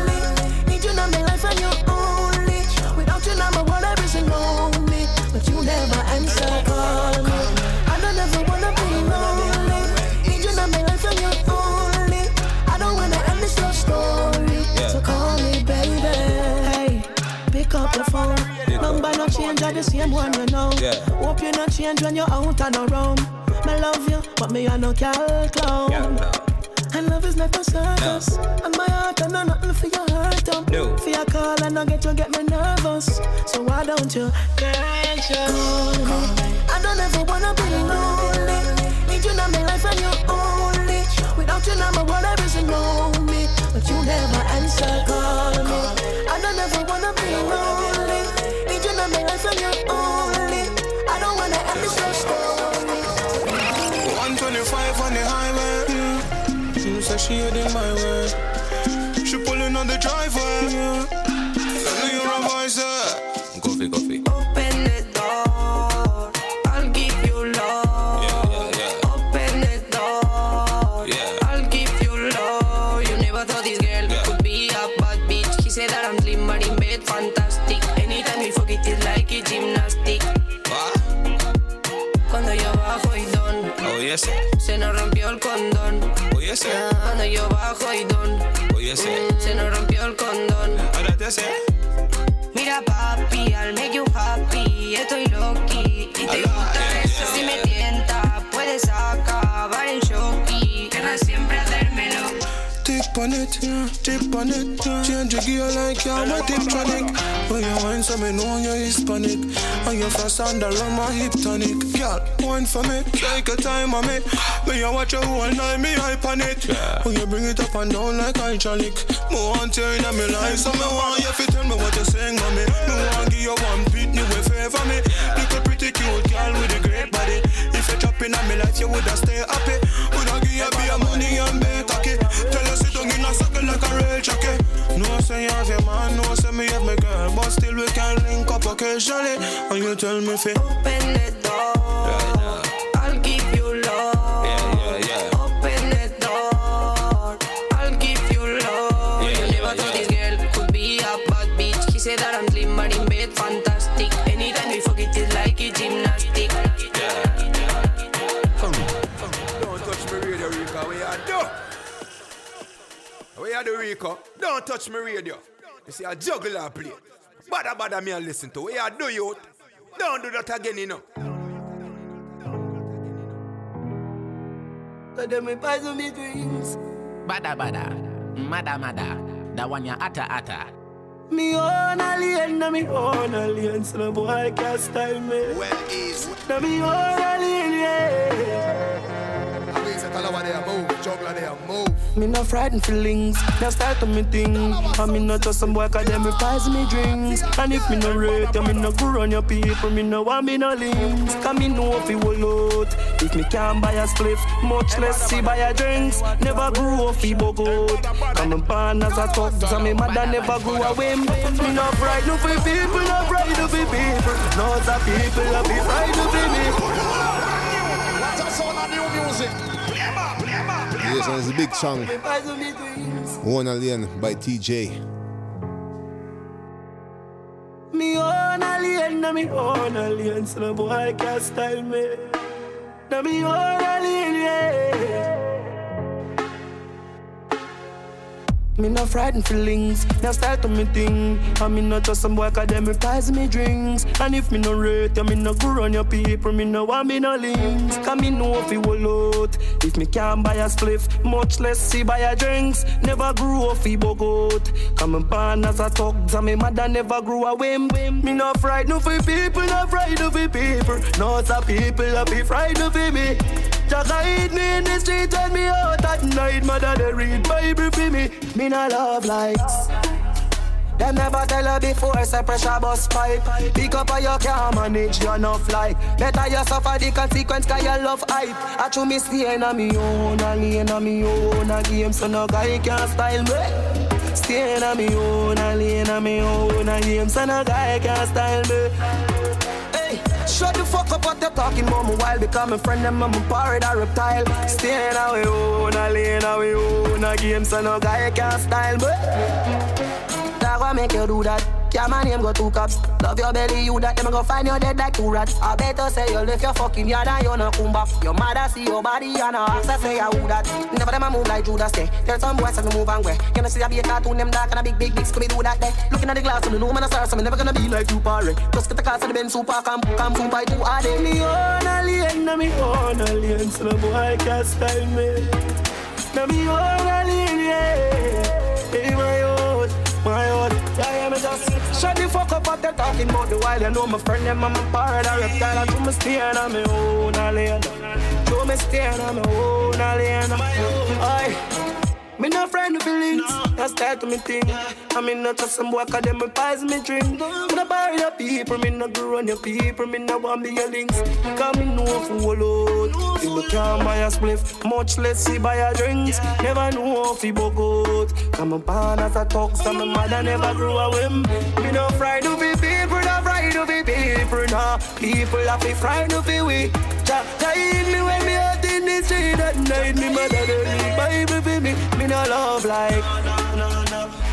But you never answer, call me. I don't ever wanna be lonely. Need you in my life and you only. I don't wanna end this love story. So call me, baby. Hey, pick up the phone. Number no change, I the same one, you know. Hope you not change when you're out and around. Me love you, but me I no cal clown. And love is not a circus. And my heart, I know nothing for your hurt. Um. No. For your call, and I get you get me nervous. So why don't you get your call me? I don't ever wanna be lonely. Need you in my life and you only. Without you, now my world everything know me. But you never answer call me. I don't ever wanna be lonely. Need you in my life and you only. She heading my way. She pulling on the driveway. Yeah. Yo bajo it, tip on it. Change your gear like you're my Tiptronic. When you wine, so me know you're Hispanic. And you fast under on my hip tonic. Girl, wine for me, take a time on me. Me you watch your whole night, me hype on it. When you bring it up and down like hydraulic. Me want you in my life, so me want you to tell me what you saying, mommy. Me want give you one beat, you will favor me. Little pretty cute girl with a great body. If you drop in my life, you woulda stay happy. Woulda give you be a money and be cocky. Tell down a circle like a real jockey. No say you have your man, no say me have my girl, but still we can link up occasionally. And you tell me fi Open the door, I'll Rico. Don't touch me radio. You see, I juggle and play. Badda badda me and listen to. We are do youth. Don't do that again, you know. So them me poison me dreams. Badda, badda. Mada, mada. That one ya ata, ata. Me own alien, na me own alien, so no boy can't style me. Well, easy. Na me own alien, yeah. I mean, say, tell her what they are move. Juggler, they are move. Me no frightened feelings, now start to me thing. I me not just some boy, cause them reprise me drinks. And if me no rate, you me no go run your people, me no want me no links. Cause me know if you will out. If me can't buy a spliff, much less see buy a drinks. Never grew off he bogot. Come and born as a talk, so me mother never grew a whim. Me no frightened for people, no frightened for people. No, the people, I be frightened for me. It's a big song. One Alien by TJ. Me own alien, na me own alien, so no boy can't style me. Na me own alien, yeah. Me no frightened feelings, now start to me thing. I me not just some boy, them reprise me drinks. And if me no rate, you me no go on your people, me no want me no links. Cause me know if you will. If me can't buy a spliff, much less see buy a drinks. Never grew up, he bogot. Come and born as a talk, and me mother never grew a whim. Me no frightened for people, no frightened for people. No, the people, I be frightened for me. Just hide me in the street when me out at night. Mother, they read Bible for me. Me no love likes. Them never tell her before, say pressure bus pipe. Pick up or you can't manage your enough like. Better you suffer the consequence cause you love hype. I true me stay in a me own, a lane a me own a game, so no guy can style me. Staying on me own, a lane on me own, a game, so no guy can style me. Shut the fuck up what you're talking about me while become a friend them I'm a pirate or reptile. Staying me own, a lane me own, a game, so no guy can style me. That what make you do that? Yeah, my name go two cops. Love your belly, you that them go find you dead like two rats. I better say you left your fucking yard and you no come back. Your mother see your body and I ask I say I who that. Never them a move like Judas say. Tell some boys to move and where. You know see I be a cartoon them dark and a big big big scooby do that there. Looking at the glass and the no man a star so me never gonna be like you parry. Just get the car to the Benz super come come boom by two hard day. Me own a lane, na me own a lane, so no boy can style me. Me own a lane, yeah. Hey, my my own. Yeah, yeah, me just shut the fuck up what they talking about the while you know my friend them I'm a part of reptile and do me staying on me own a lane. Do me staying on me own a lane. Aye. Me no friend of feelings, that's that to me thing. I mean not just some cause them will pies me drink. Me no buy your people, me no grow on your people, me no want be your links. Cause me know fool out. If me can't buy a spliff, much less see buy a drinks. Never know if he bug out. Come born as a talk, so my mother never grew a whim. Me no fried to be people, no fried to be people, nah. People have be fried to be we. Ja, ja, me when me out in the street at night, me mother don't read Bible for me. Me no love like.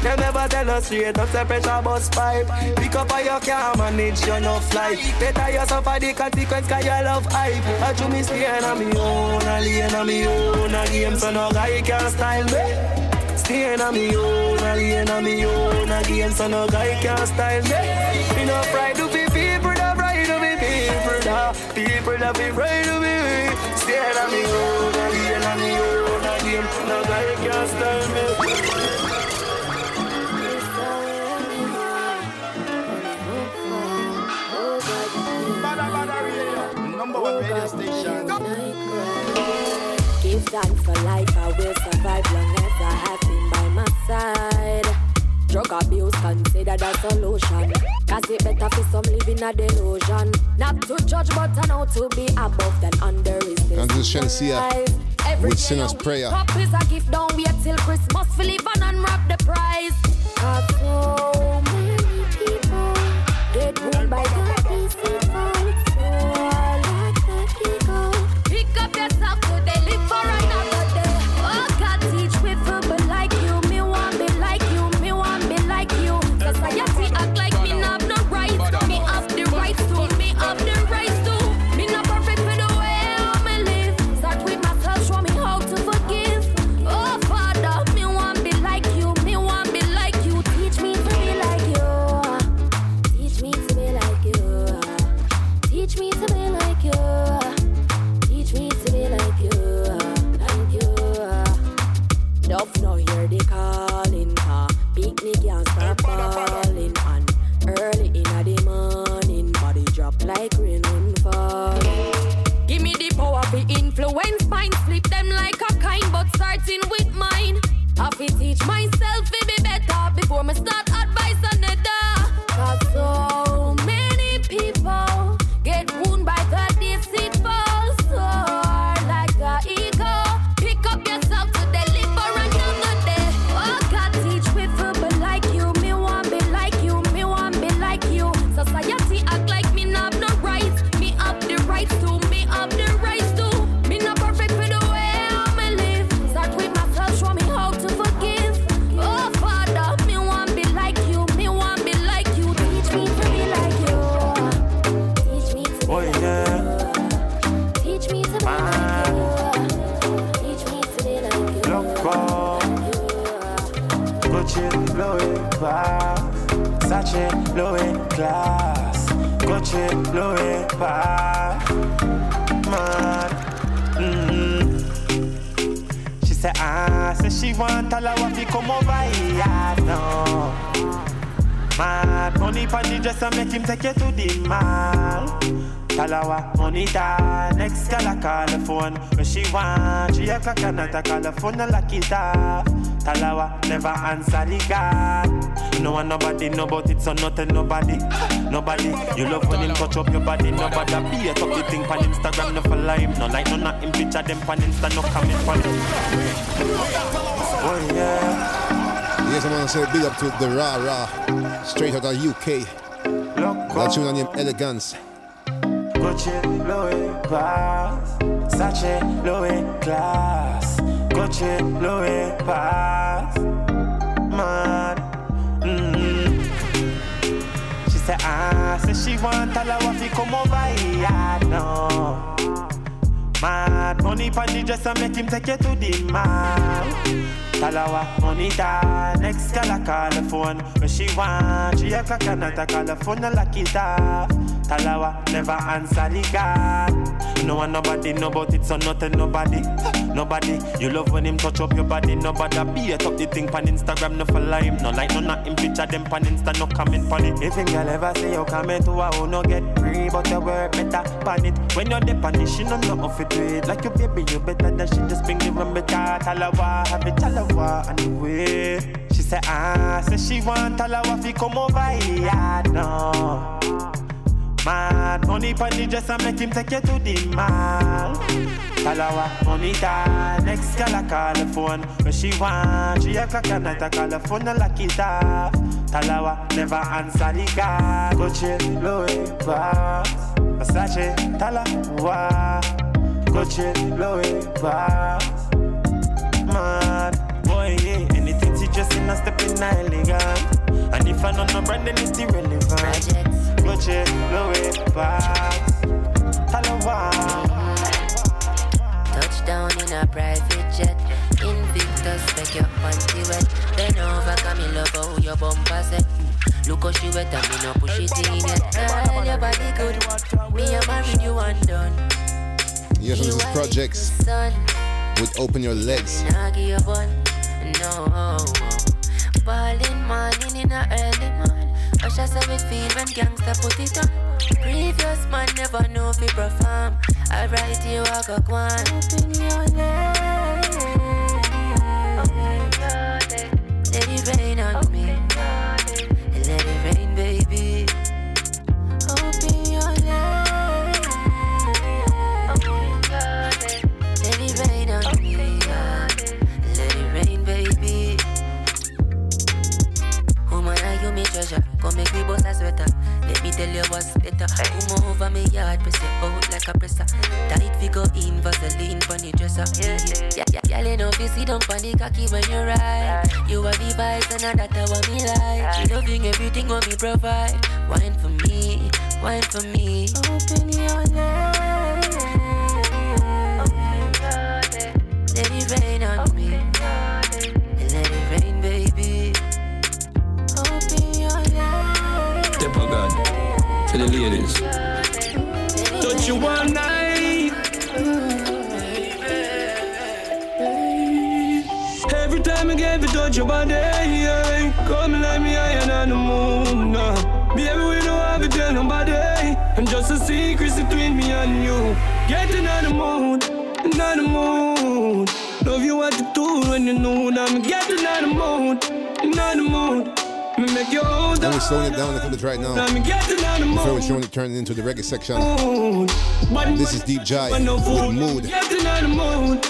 Them never tell us straight up, say pressure bus pipe. Pick up how you can manage, you no fly. Better you suffer the consequence, cause you love hype. I do me staying on me own, a lane on me own, a game, so no guy can style me. Staying on me own, a lane on me own, a game, so no guy can style me. Me no pride people. People that be pride to be on me own, a on me own, a game, no guy can style me. Number one radio station. Give thanks for life, I will survive long as I have him by my side. Drug abuse considered a solution. Cause it better for some living a delusion. Not to judge, but I know to be above than under is this. And this Shenseea with Sinner's Prayer. Cup is a gift, don't wait till Christmas. Philip and unwrap the prize. Cause so many people get ruined by the deceitful. Class. Man. Mm. She said, ah, say she want all our fi come over here, no. Mad money pon the dress and make him take you to the mall. Talawa, money da, next girl I call the phone. When she want, she a coconut, I call the phone, I lock it off. Talawa, never answer the God. No one nobody know about it, so nothing nobody. Nobody, you love when him touch up your body. Nobody be a talk the thing on Instagram, no follow him. No like, no not him picture them on Insta, no comment on him. Oh yeah. Yes, I want to say big up to the Ra Ra, straight out of UK. That tune on name Elegance. Gucci, Louis, pass. Sache, Louis, class. Gucci, Louis, pass. Man, mm. She said, ah, say she want tell her what fi come over here, no. Mad money pon the dress and make him take you to the mall. Her what money da. Next girl I call the phone when she want. She a clock and I call the phone lock it off. Tell what never answer the call. No one nobody know about it so nothing nobody. Nobody. You love when him touch up your body. Nobody beat up the thing pan Instagram no follow him. No like no not picture them pan Insta no comment pan it. If a girl ever say you comment to a who no get free but you work better pan it. When you're the pan it, she no know do it. Like you baby you better than she just bring the rum better. Talawa, have it talawa anyway. She say ah, say she want talawa fi come over here no. Mad money pon the dress and make him take you to the mall. Tell money da. Next girl I call the phone when she want. She a clock at night I call the phone and lock it off. Tell never answer the call. Gucci, Louis, Vuitton, Versace. What. Gucci, Louis, Vuitton. Man, boy yeah, anything she just in a step in elegant. And if I know no brand then it's irrelevant. Gucci, Louis, Vuitton. Tell. Touchdown in a private jet. Invictus, make your panty wet. Bend over, come in love how your bumper set. Look how she wet and me no push it in yet. Girl, your body good. Me a married you undone. Yes, this is Projects with Open Your Legs. Nah, give you. No. Ballin' morning in a early morning. As how it feel when gangsta put it on. Previous man never know if he perform. Alright, you a go one. Open your legs. Cocky when you ride. You have the vibes and that's what me like. You loving everything what me provide. Wine for me, wine for me. Open And we're slowing it down a little bit right now. I'm getting on the Before we're showing it turning into the reggae section. This is Deep no with. Mood. Getting on the mood,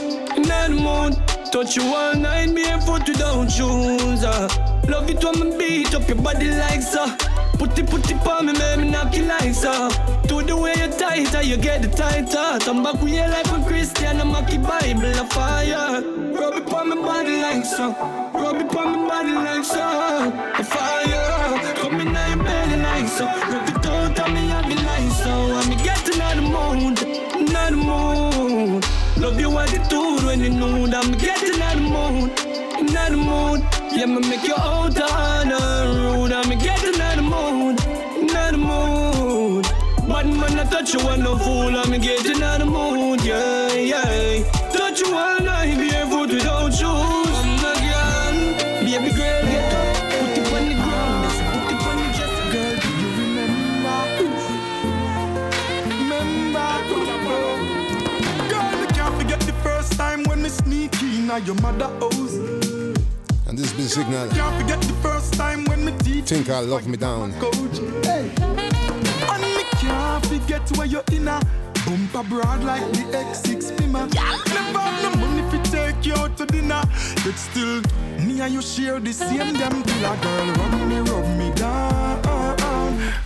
on the mood. Touch you all night, barefoot without shoes. Uh. Love it when me beat up your body like so. Put it, put it on me, make me knock you like so. Do the way you tighter, you get the tighter. Come back with your life with Christian, I'm a Bible of fire. Rub it on my body like so. Rub it on my body like so. You on no fool. I'm getting out the mood, yeah, yeah. Don't you want night, barefoot without shoes. I'm not young, baby girl, get up, put it on the ground, put it on the dresser. Girl, do you remember? remember? Girl, we can't forget the first time when me sneak in at your mother house. And this is Big Signal. Can't forget the first time when me teach Think I love me down. coach. Can't forget where you're in a bumper broad like the X6 Beamer. Never have no money if fi take you out to dinner, but still me and you share the same damn killer girl. Rub me, rub me down,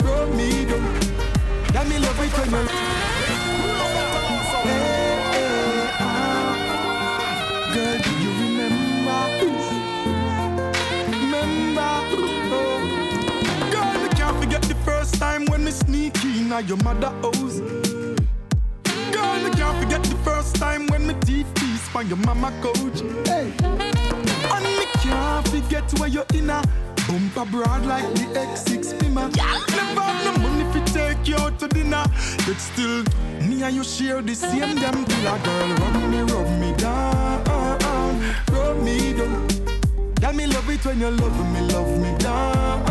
rub me down. Let me love it when you. In your mother house. Girl, me can't forget the first time when me teeth piece on your mama couch. Hey. And me can't forget where you're in a bumper broad like the X6 Pima. Never have no money fi take you out to dinner. But still, me and you share the same damn killer girl. Rub me, rub me down, rub me down. Girl, me love it when you love me, love me down,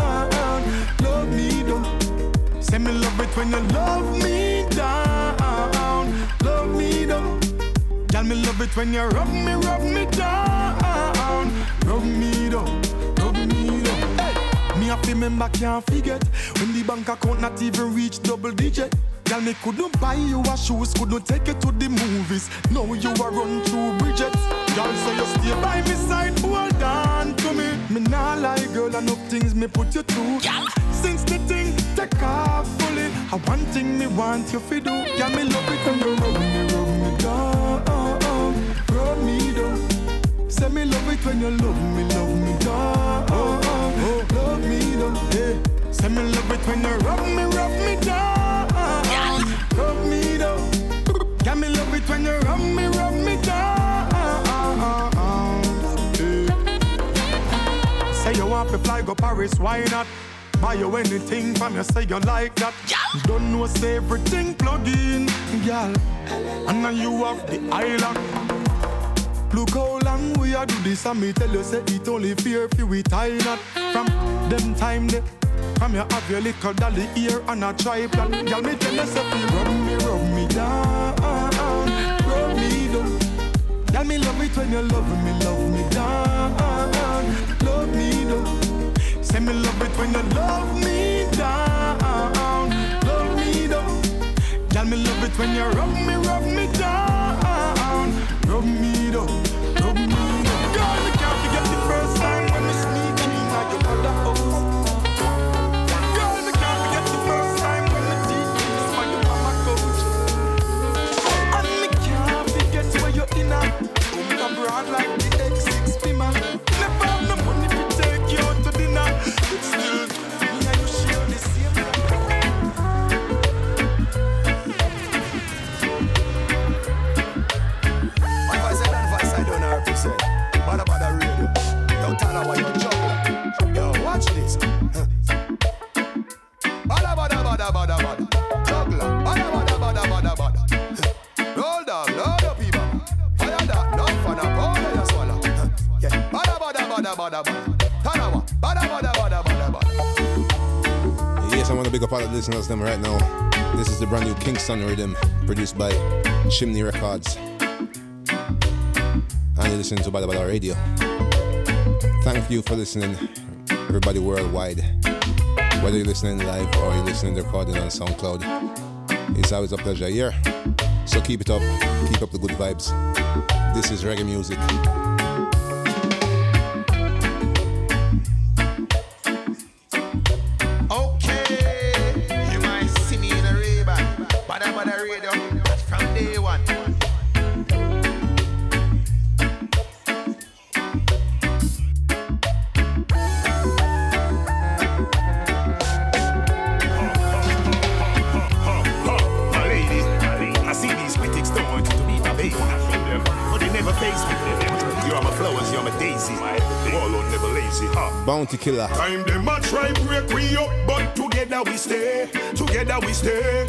love me down. Say me love it when you love me down, love me down. Girl, me love it when you rub me, rub me down, rub me down, rub me down. Hey. Me have to remember, can't forget when the bank account not even reach double digit. Girl, me couldn't buy you a shoes, couldn't take you to the movies. Now you are run through bridges. Girl, so you stay by me side, hold on to me. Me nah lie, girl, enough things me put you through. Since the thing take off I one thing me want you fi do. Girl, me love it when you rub me, rub me down, rub me down. Say me love it when you love me, love me down, love me down. Yeah. Say me love it when you rub me, rub me down, rub me down. Girl, me love it when you rub me, rub me down. Yeah. Say you want to fly go Paris, why not? Buy you anything from you say you like that. Don't know say everything plug in, girl. And now you have the island. Look how long we a do this and me tell you say it only fear if we tie not From them time they From you have your little dolly ear and a tripod Girl me tell you say rub me, rub me down Rub me down Girl me love it when you love me, love me down Love me down Say me love it when you love me down. Love me down. Girl me love it when you rub me, rub me down. Rub me down, rub me down. Girl can't forget the first time when me sneak in at your mother house. Girl can't forget the first time when on your mama And me can't forget where you're in at. Like Yes, I want to big up all the listeners them right now. This is the brand new Kingston rhythm produced by Chimney Records. And you're listening to Badda Badda Radio. Thank you for listening, everybody worldwide. Whether you're listening live or you're listening recording on SoundCloud, it's always a pleasure here. So keep it up, keep up the good vibes. This is reggae music. Huh? Killer. Time them a try break we up, but together we stay. Together we stay.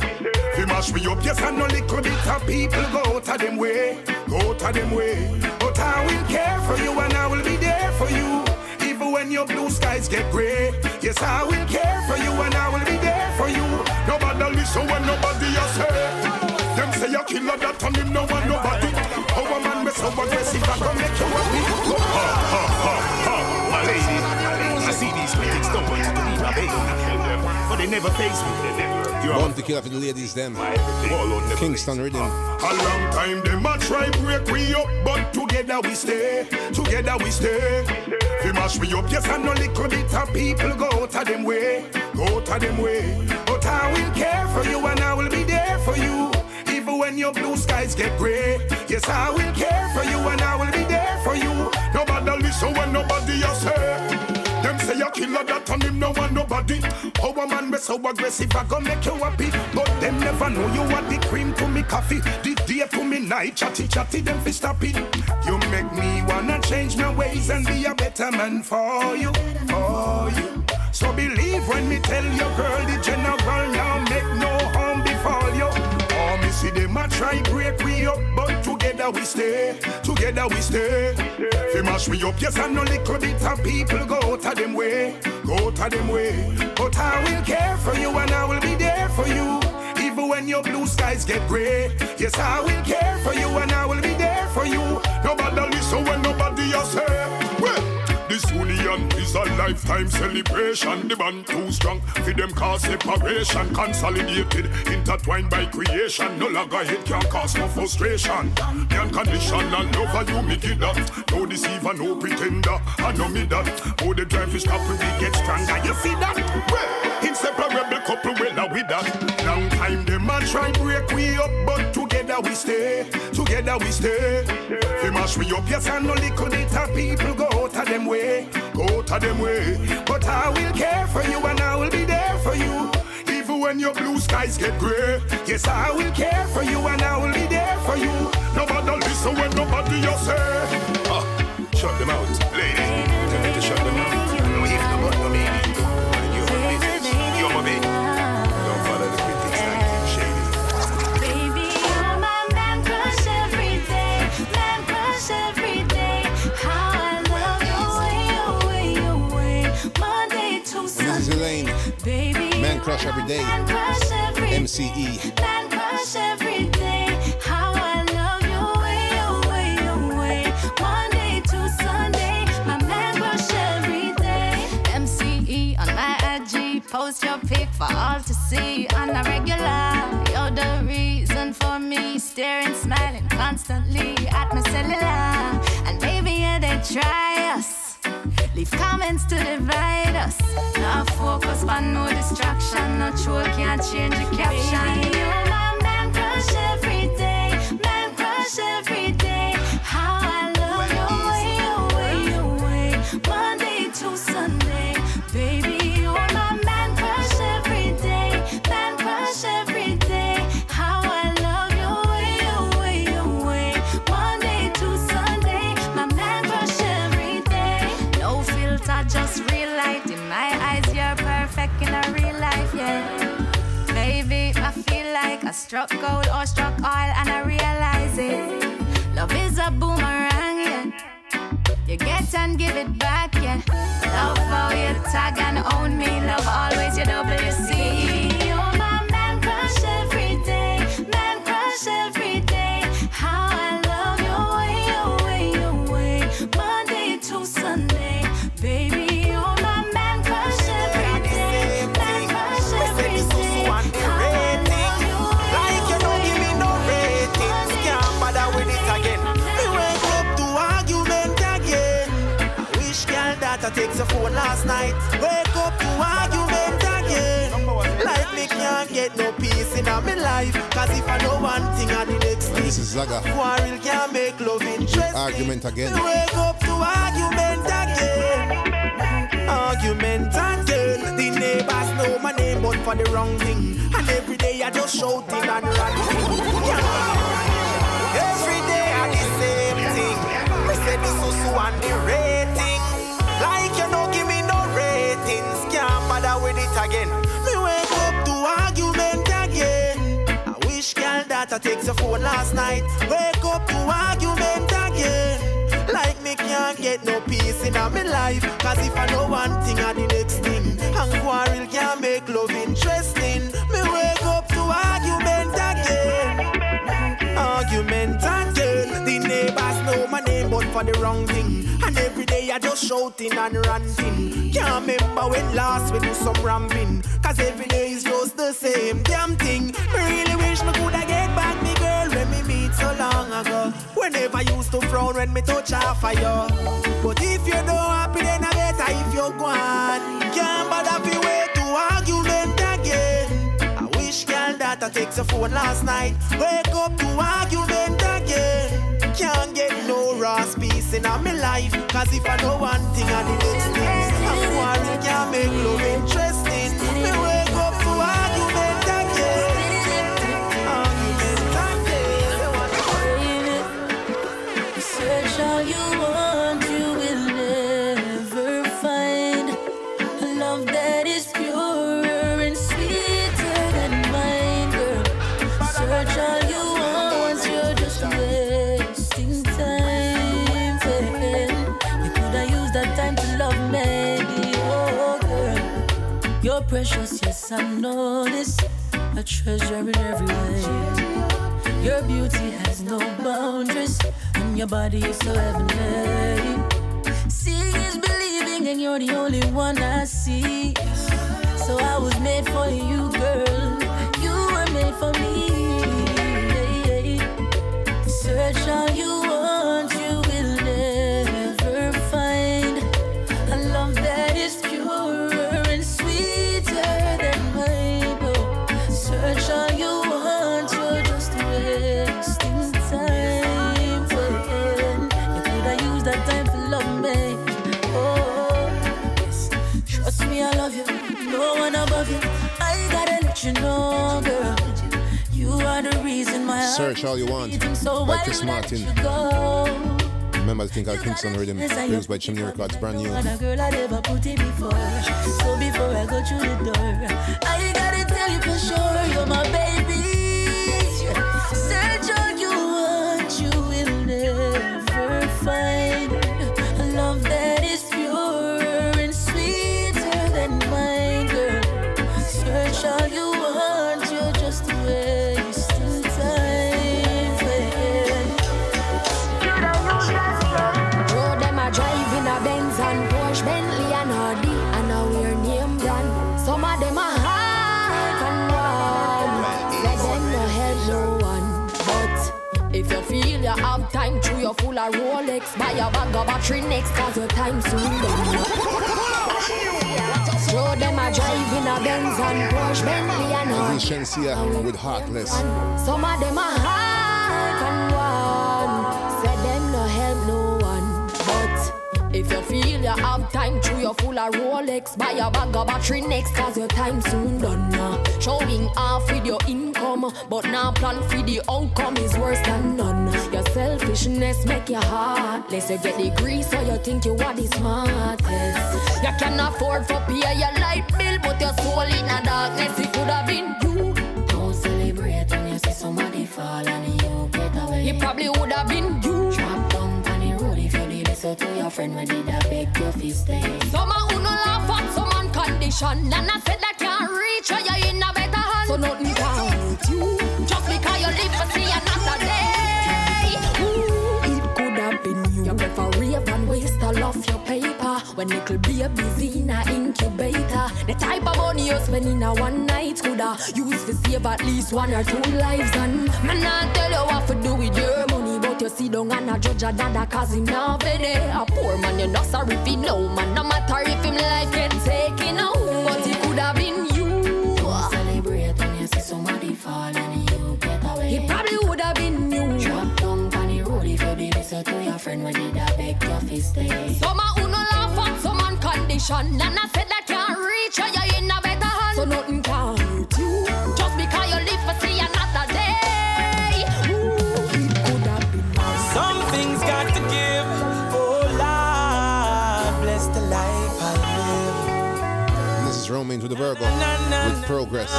We mash we up, yes, and no little bit of people go out of them way. Go out of them way. But I will care for you and I will be there for you. Even when your blue skies get gray. Yes, I will care for you and I will be there for you. Nobody listen when nobody else say. Them say you killer that and him no want nobody. A man be so aggressive I can make you happy. My baby, but they never face me. Born to kill for the ladies, them. Kingston Rhythm. A long time them a try break we up, but together we stay. Together we stay. We mash we up, yes, and no little bit of people go out of them way, go out of them way. But I will care for you and I will be there for you. Even when your blue skies get gray, yes, I will care for you and I will be there for you. Nobody listen when nobody else say. On him no want nobody. A man be so aggressive, I gon' make you happy. But them never know you are the cream to me coffee, the day to me night, chatty chatty, them fi stop it. You make me wanna change my ways and be a better man for you, for you. So believe when me tell you, girl, the general now make no. See them a try break we up, but together we stay, together we stay. Fi mash we up, yes, and no little bit of people go out of them way, go out of them way. But I will care for you and I will be there for you. Even when your blue skies get gray, yes, I will care for you and I will be there for you. Nobody listen when nobody else say. This union is a lifetime celebration. The band too strong for them cause separation. Consolidated, intertwined by creation. No longer hate can cause no frustration. The unconditional love you make it that. No uh. deceiver, no pretender. I know me that. Oh, the drive is couple we get stronger. You see that? Well, inseparable couple well with that. Long time them a try break we up, but together we stay. Together we stay. We mash we up, yes, and no little bit of people go out of them way, go out of them way. But I will care for you and I will be there for you. Even when your blue skies get gray, yes, I will care for you and I will be there for you. Nobody listen when nobody else say. Ah, shut them out, ladies. Man Crush every day. MCE. Man crush every day. How I love your way, your way, your way. Monday to Sunday, my man crush every day. MCE on my IG, post your pic for all to see on a regular. You're the reason for me staring, smiling constantly at my cellular. And maybe yeah, they try us. Leave comments to divide us. Now focus on no distraction. No true can't change the caption. Baby, you're my man crush every struck gold or struck oil and I realize it. Love is a boomerang, yeah. You get and give it back, yeah. Love how you tag and own me. Love always your WC. Me can't get no peace in my life. Cause if I know one thing and the next thing. This is Zaga. Quarrel can't make love interesting. Argument again. Me wake up to argument again. Argument again. The neighbors know my name, but for the wrong thing. And every day I just shouting and ranting. Every day I the same thing. Me say the susu and the rating. I take the phone last night. Wake up to argument again. Like me can't get no peace in my life. Cause if I know one thing or the next thing. And quarrel can't make love interesting. Me wake up to argument again. Argument again. The neighbors know my name, but for the wrong thing. And every day I just shouting and ranting. Can't remember when last we do some ramping. Cause every day is just the same damn thing. Me really wish me coulda get back me girl when me meet so long ago. Whenever used to frown when me touch of you. But if you don't happy, then I better if you're gone. Can't bother fi wait to argument again. I wish girl that I text your phone last night. Wake up to argument again. Can't get no Ross peace in my life. Cause if I know one thing, I the next thing. I'm worried can't make love interesting. Precious, yes I know this. A treasure in every way. Your beauty has no boundaries, and your body is so heavenly. Seeing is believing, and you're the only one I see. So I was made for you, girl. You were made for me. Search all you want, you You. No one above you. I gotta let you know, girl. You are the reason my heart Search all you want so by Chris Martin. go? Remember the thing called Kingston Rhythm, produced by Chimney Records, brand new. Girl I ever put it before. So before I go through the door, I gotta tell you for sure, you're my baby. Bentley and Audi, and a wear name brand. Some of them a hard and warm. Let them no help no one. But if you feel you have time, through your full of Rolex, buy a bag of battery next, cause your time soon done. Road them a drive in a Benz and Porsche, Bentley and Audi. This with Heartless. Some of them are hard your full of Rolex, buy a bag of battery next, cause your time soon done now. Showing off with your income, but now plan for the outcome is worse than none. Your selfishness make your heart. heartless. You get degree, so you think you are the smartest. You can afford for pay your light bill, but your soul in a darkness. It could have been you. Don't celebrate when you see somebody fall and you get away. It probably would have been so to your friend when did I beg your fist stay. Some who no laugh at someone condition, and I said that can't reach or you in a better hand. So nothing can hurt you just because you live to see another day. Ooh, it could have been you. You prefer rave and waste all of your paper when little babies in a business incubator. The type of money you spend in a one night coulda used to save at least one or two lives. And man, I tell you what to do with your money, you see down and a judge a dada cause him not pay A poor man, you not sorry if he know man. No matter if him life get taken out, but it could have been you. Celebrate when you see somebody fall and you get away. It probably would have been you. Drop down on the road if you did it so to your friend when did I beg your fist stay. Some who no laugh at someone condition, and I said that can't reach or you in a better hand. So nothing the Virgo with progress.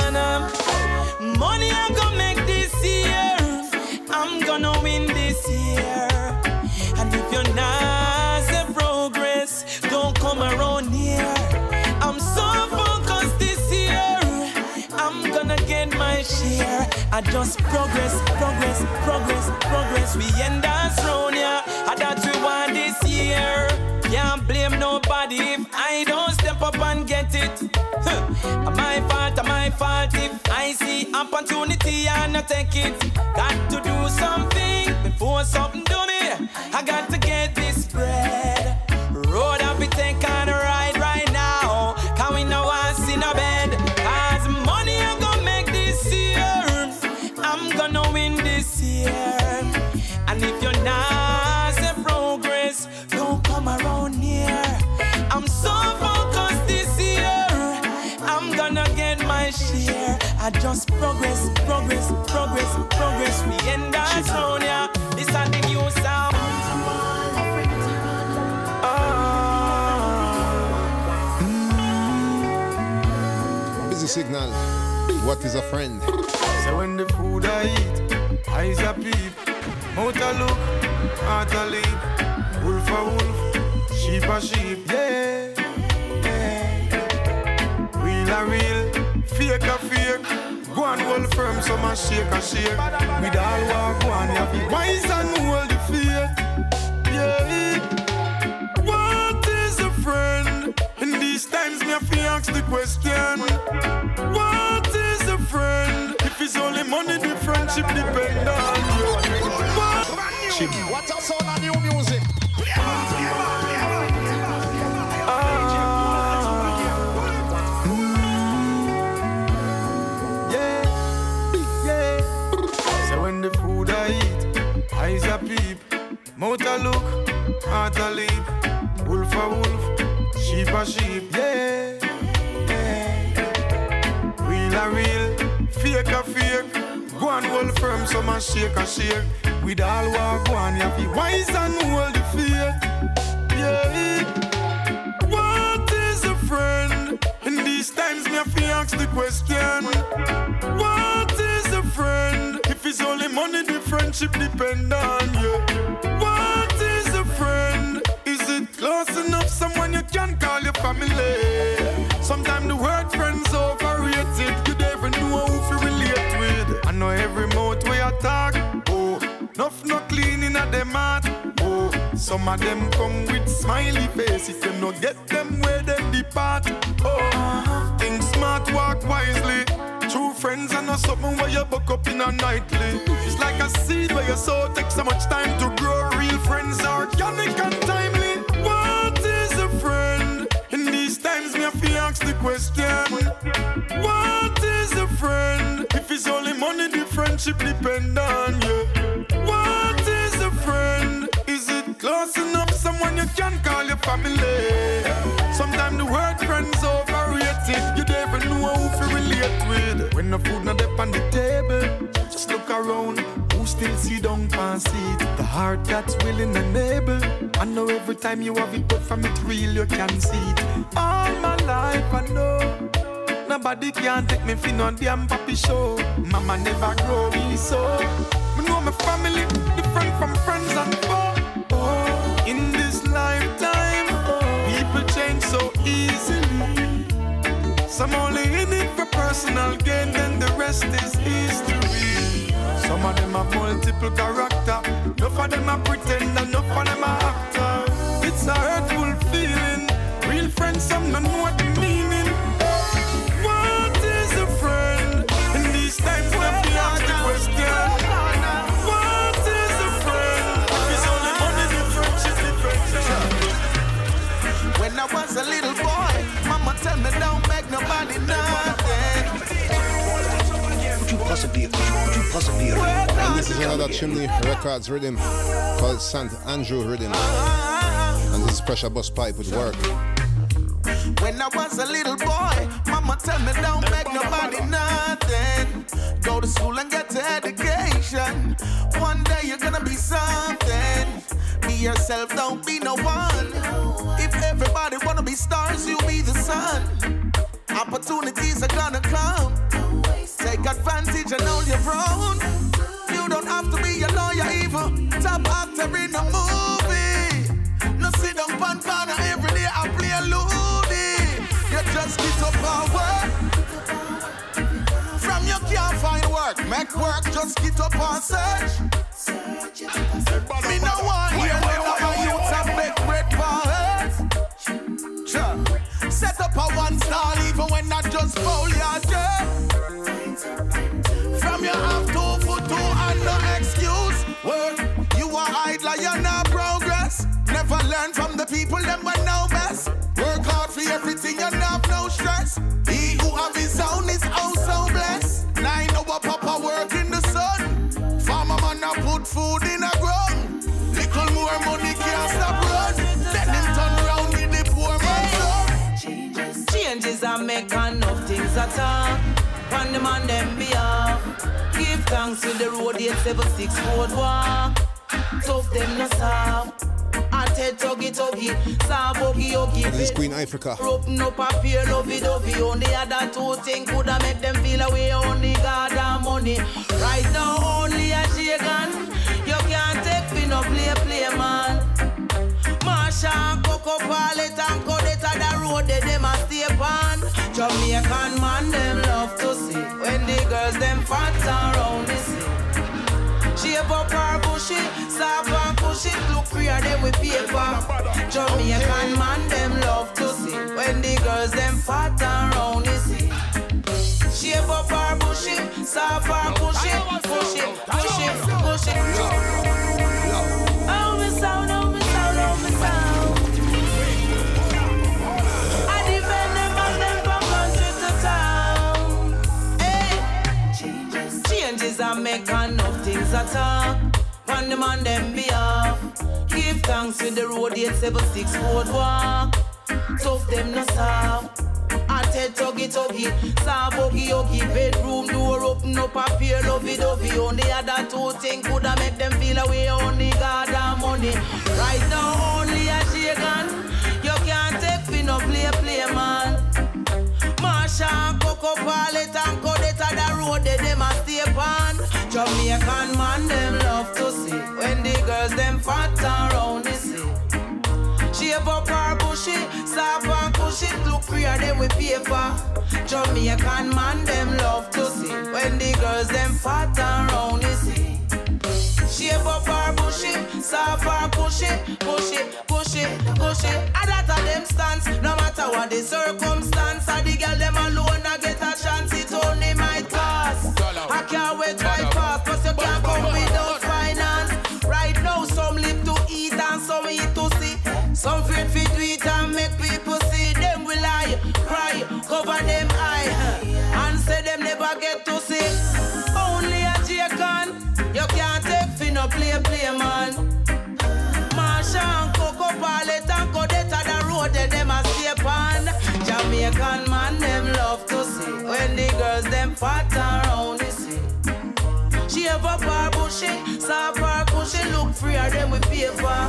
Money I'm gonna make this year. I'm gonna win this year. And if you're not the progress, don't come around here. I'm so focused this year. I'm gonna get my share. I just progress, progress, progress, progress. We end us round here. I that we want this year. Can't blame nobody if I don't up and get it. Huh. My fault, my fault if I see opportunity and I take it. Got to do something before something I just progress, progress, progress, progress. We end our zone, yeah. This is the new sound. Busy signal. What is a friend? So when the food I eat, eyes a peep, mouth a look, heart a leap, wolf a wolf, sheep a sheep, yeah, yeah. Real a real, fake a fake. Go and hold firm, some a shake a shake. With all walk one, you to wise and hold the faith, yeah. What is a friend? In these times, me have to ask the question. Wolf, sheep yeah, yeah. Real a real, fake a fake. Go and hold firm, some a shake a shake. With all walk one, you to wise and hold the faith, yeah. What is a friend? In these times, me have to ask the question. What is a friend? If it's only money, the friendship depend on you. Sometimes the word friends overrated. You never know who to relate with. I know every mouth we talk. Oh, enough not clean in a them heart. Oh, some of them come with smiley face. If you no get them where them depart. Oh, think smart, walk wisely. True friends are not something where you buck up in a nightly. It's like a seed where you sow takes so much time to grow. Real friends are organic and timely. Question. What is a friend? If it's only money, the friendship depend on you. What is a friend? Is it close enough? Someone you can call your family. Still see down past it? The heart that's willing and able. I know every time you have it, but from it real you can see it. All my life I know. Nobody can take me fin on damn papi show. Mama never grow me so. Me know my family different from friends and foe. Oh, in this lifetime, people change so easily. Some only in it for personal gain, then the rest is history. Some of them have multiple character. Enough of them are pretend, and enough of them are actor. It's a hurtful feeling. Real friends, some don't know what they meaning. What is a friend? In these times, we ask the question. When I was a little boy, mama tell me don't make nobody nothing. Could you possibly, you possibly And this is another Chimney Records rhythm called St. Andrew rhythm. And this is Pressure Busspipe with work. When I was a little boy, mama tell me don't make nobody nothing. Go to school and get an education. One day you're gonna be something. Be yourself, don't be no one. If everybody wanna be stars, you'll be the sun. Opportunities are gonna come. Advantage and hold your own. You don't have to be a lawyer, even top actor in a movie. No sit down pan corner every day I play a loony. You just get up and work. From you can't find work, make work, just get up and search. Me no want hear them other youths and make bread for. Set up a one star, even when I just foul your dirt. Your half two foot two and no excuse. Work, you are idler, you're not progress. Never learn from the people, them but know best. Work hard for everything, you have no stress. He who have his own is also blessed. Nine hour papa work in the sun. Farmer man a put food in a ground. Little more money can't stop run. Then him turn round with the poor man son. Changes I make and enough things I talk. On the man them behalf. Give thanks to the road 876 road walk. Tough them no soft. I tell tuggy tuggy, sa boogie yogi. This is Queen Ifrica. Open up a pair lovey dovey. Only other two things coulda make them feel away. Only God and money. Right now only a shaken. You can't take fi no play play man. Marsha and Coco Pallet and Codetta the road they them a stay on. Jamaican man them love to see when the girls them fat around the sea. Shape up her bushy, soft and cushy, look freer them with paper. Jamaican man them love to see when the girls them fat around the sea. Shape up her bushy, soft and cushy, push it, push it, things talk. On the man them behalf. Give thanks with the road 876 road walk. Tough them no soft. I tell tuggy tuggy, sa boogie yogi, bedroom door open up a pair lovey dovey. Only other two things coulda make them feel away. Only God and money. Right now only a shaken. You can't take fi no play play man. Marsha and Coco Pallet and Codetta the road they Jamaican man them love to see when the girls them fat around the sea. Shape up her bushy, soft and cushy, look freer them with paper. Jamaican man them love to see when the girls them fat around the sea. Shape up her bushy, soft and cushy, push it, push it, push it. A that of them stance, no matter what the circumstance. A the girl them alone a get a chance, it only might Some fit to eat and make people see. Them will lie, cry, cover them eye, and say them never get to see. Only a J-Con, you can't take fi no play play man. Marsha and Coco Pallet and Codetta the road they them a stay on. Jamaican man them love to see when the girls them fat sea. Shave up her bushy, soft her cushy, look freer them with paper.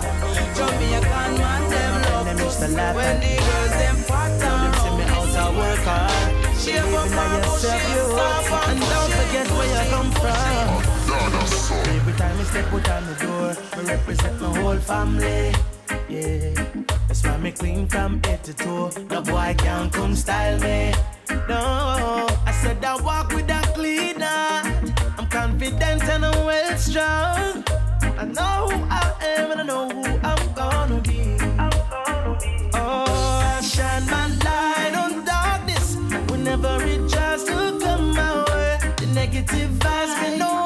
Jamaican man them love to see when the girls them fat around the sea. out of work hard. Shave up her bushy, soft her And don't forget where you come from. Every time I step out on the door, I represent my whole family. Yeah, that's why me clean from head to toe. No boy can come style me. No, I said I walk with a clean heart. I'm confident and I'm well strong. I know who I am and I know who I'm gonna be. Oh, I shine my light on darkness whenever it tries to come my way. The negative vibes, me no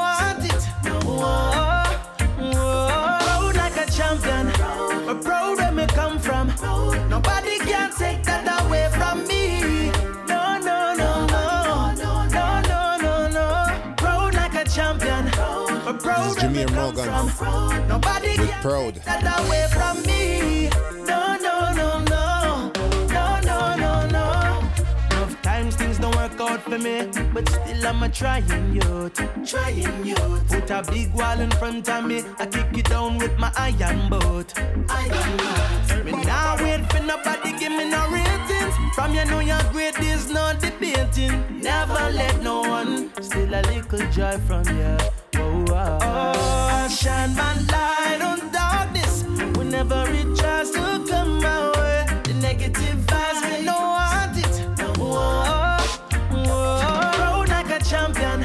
proud This is Jemere Morgan Nobody with Proud. that away from me. No, no, no, no, no, no, no, no. Enough times things don't work out for me, but still I'm a trying youth, trying youth. Put a big wall in front of me, I kick it down with my iron boat, iron boat. Me now wait for nobody give me no ratings. From you know you're great, there's no debating. Never let no one steal a little joy from you. I shine my light on darkness whenever it tries to come my way. The negative vibes, me no want it. Whoa, whoa. Proud like a champion,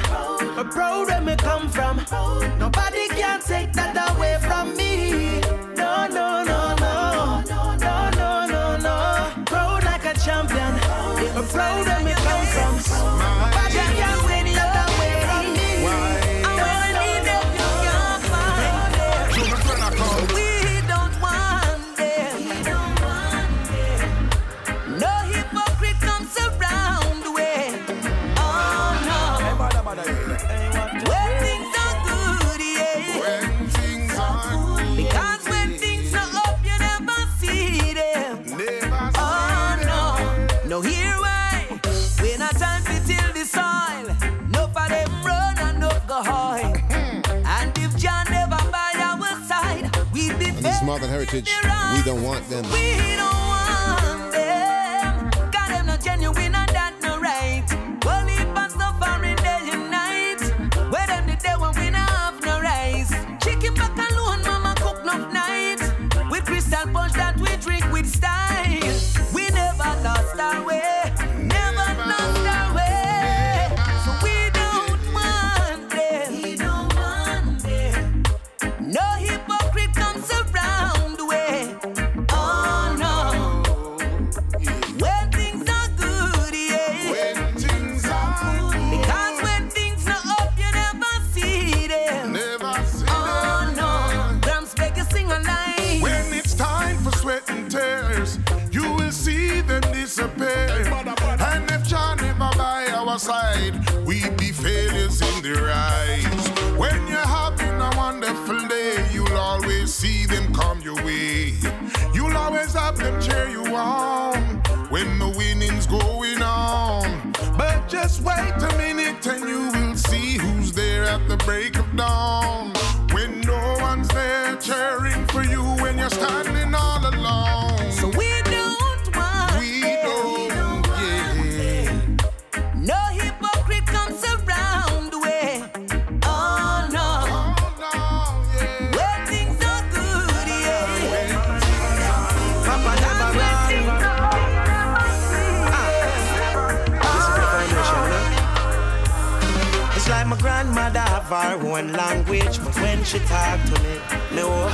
but proud where me come from. Nobody can take that away We don't want them.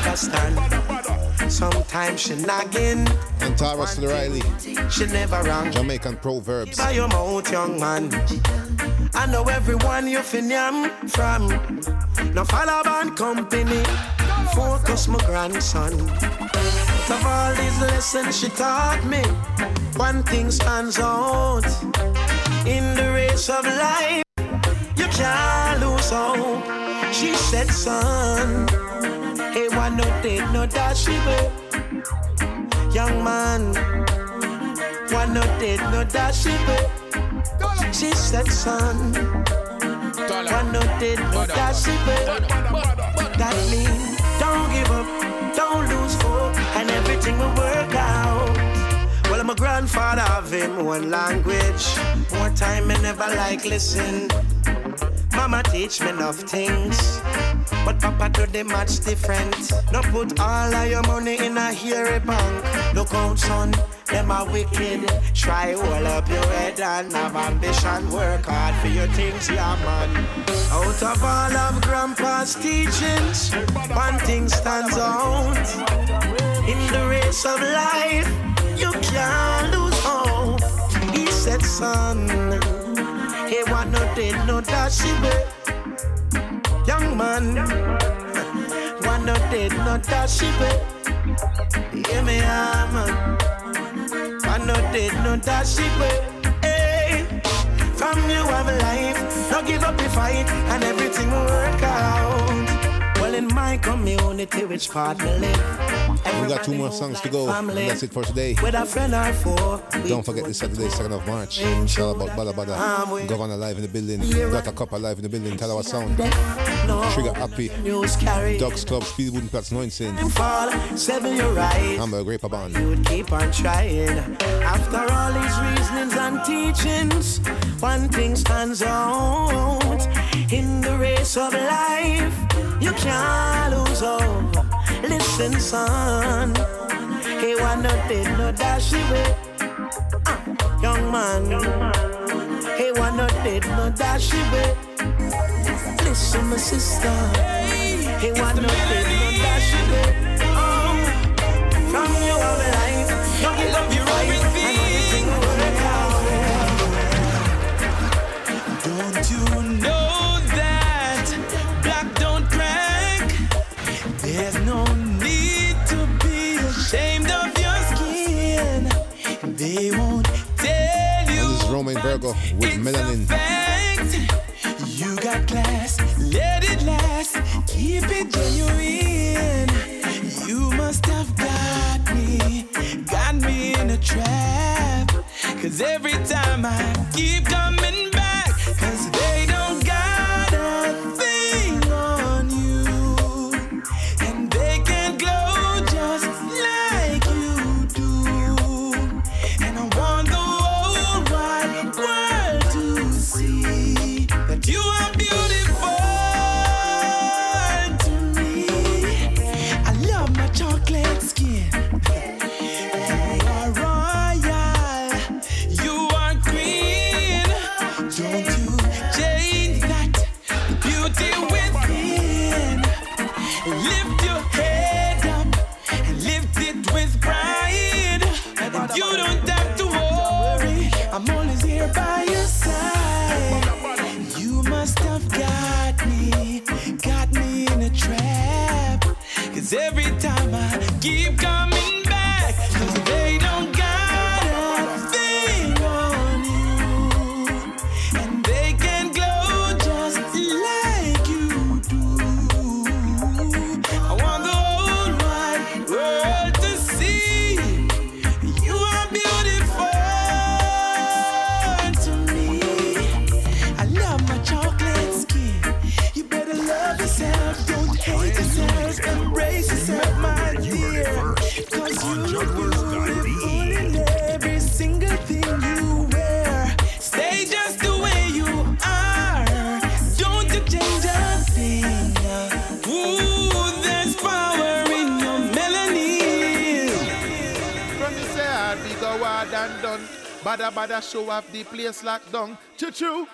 Understand. Sometimes she nagging, And the Riley. she never wrong. Jamaican proverbs. By your mouth, young man. I know everyone you fin yam from. No follow band company. Focus, my grandson. Out of all these lessons she taught me, one thing stands out. In the race of life, you can't lose hope. She said, son, one no did no dash it. Young man, one no did no dash it. She said, son, one no did no dash it. That mean, don't give up, don't lose hope, and everything will work out. Well, my grandfather of him one language. More time, I never like listen. Mama teach me enough things. But Papa do the much different. No put all of your money in a hairy bank. Look out, son, them are wicked. Try hold up your head and have ambition. Work hard for your things, yeah, man. Out of all of Grandpa's teachings, one thing stands out. In the race of life, you can't lose hope. He said, son, he want no dead, no dash away. Young man, want no dead, no dash away. Hear me, man. Want no dead, no dash away. Hey, from you have a life, no give up the fight, and everything will work out. In my community, which part me live, We got two more songs to go. That's it for today. with a friend or four. Don't forget this Saturday, 2nd of March. It's all about Badda Badda. Govana live in the building. Dr. Copper live in the building. Talawah Sound. Trigger Happy. News carry. Docks Club, Spielbudenplatz 19. Fall, seven, you're right. Hamburg Grape Band. would keep on trying. After all these reasonings and teachings, one thing stands out. In the race of life, you can't lose hope. Listen, son. He want no did no dash away. Uh, young man. He want no did no dash away. Listen, my sister. He want no did no dash away. Oh, from your life, don't give up your fight, and everything. Don't you know There's no need to be ashamed of your skin. They won't tell you. This is Romain Virgo with Melanin. fact. You got class, let it last. Keep it genuine. You must have got me, got me in a trap. Cause every time show off the place locked down. Choo choo.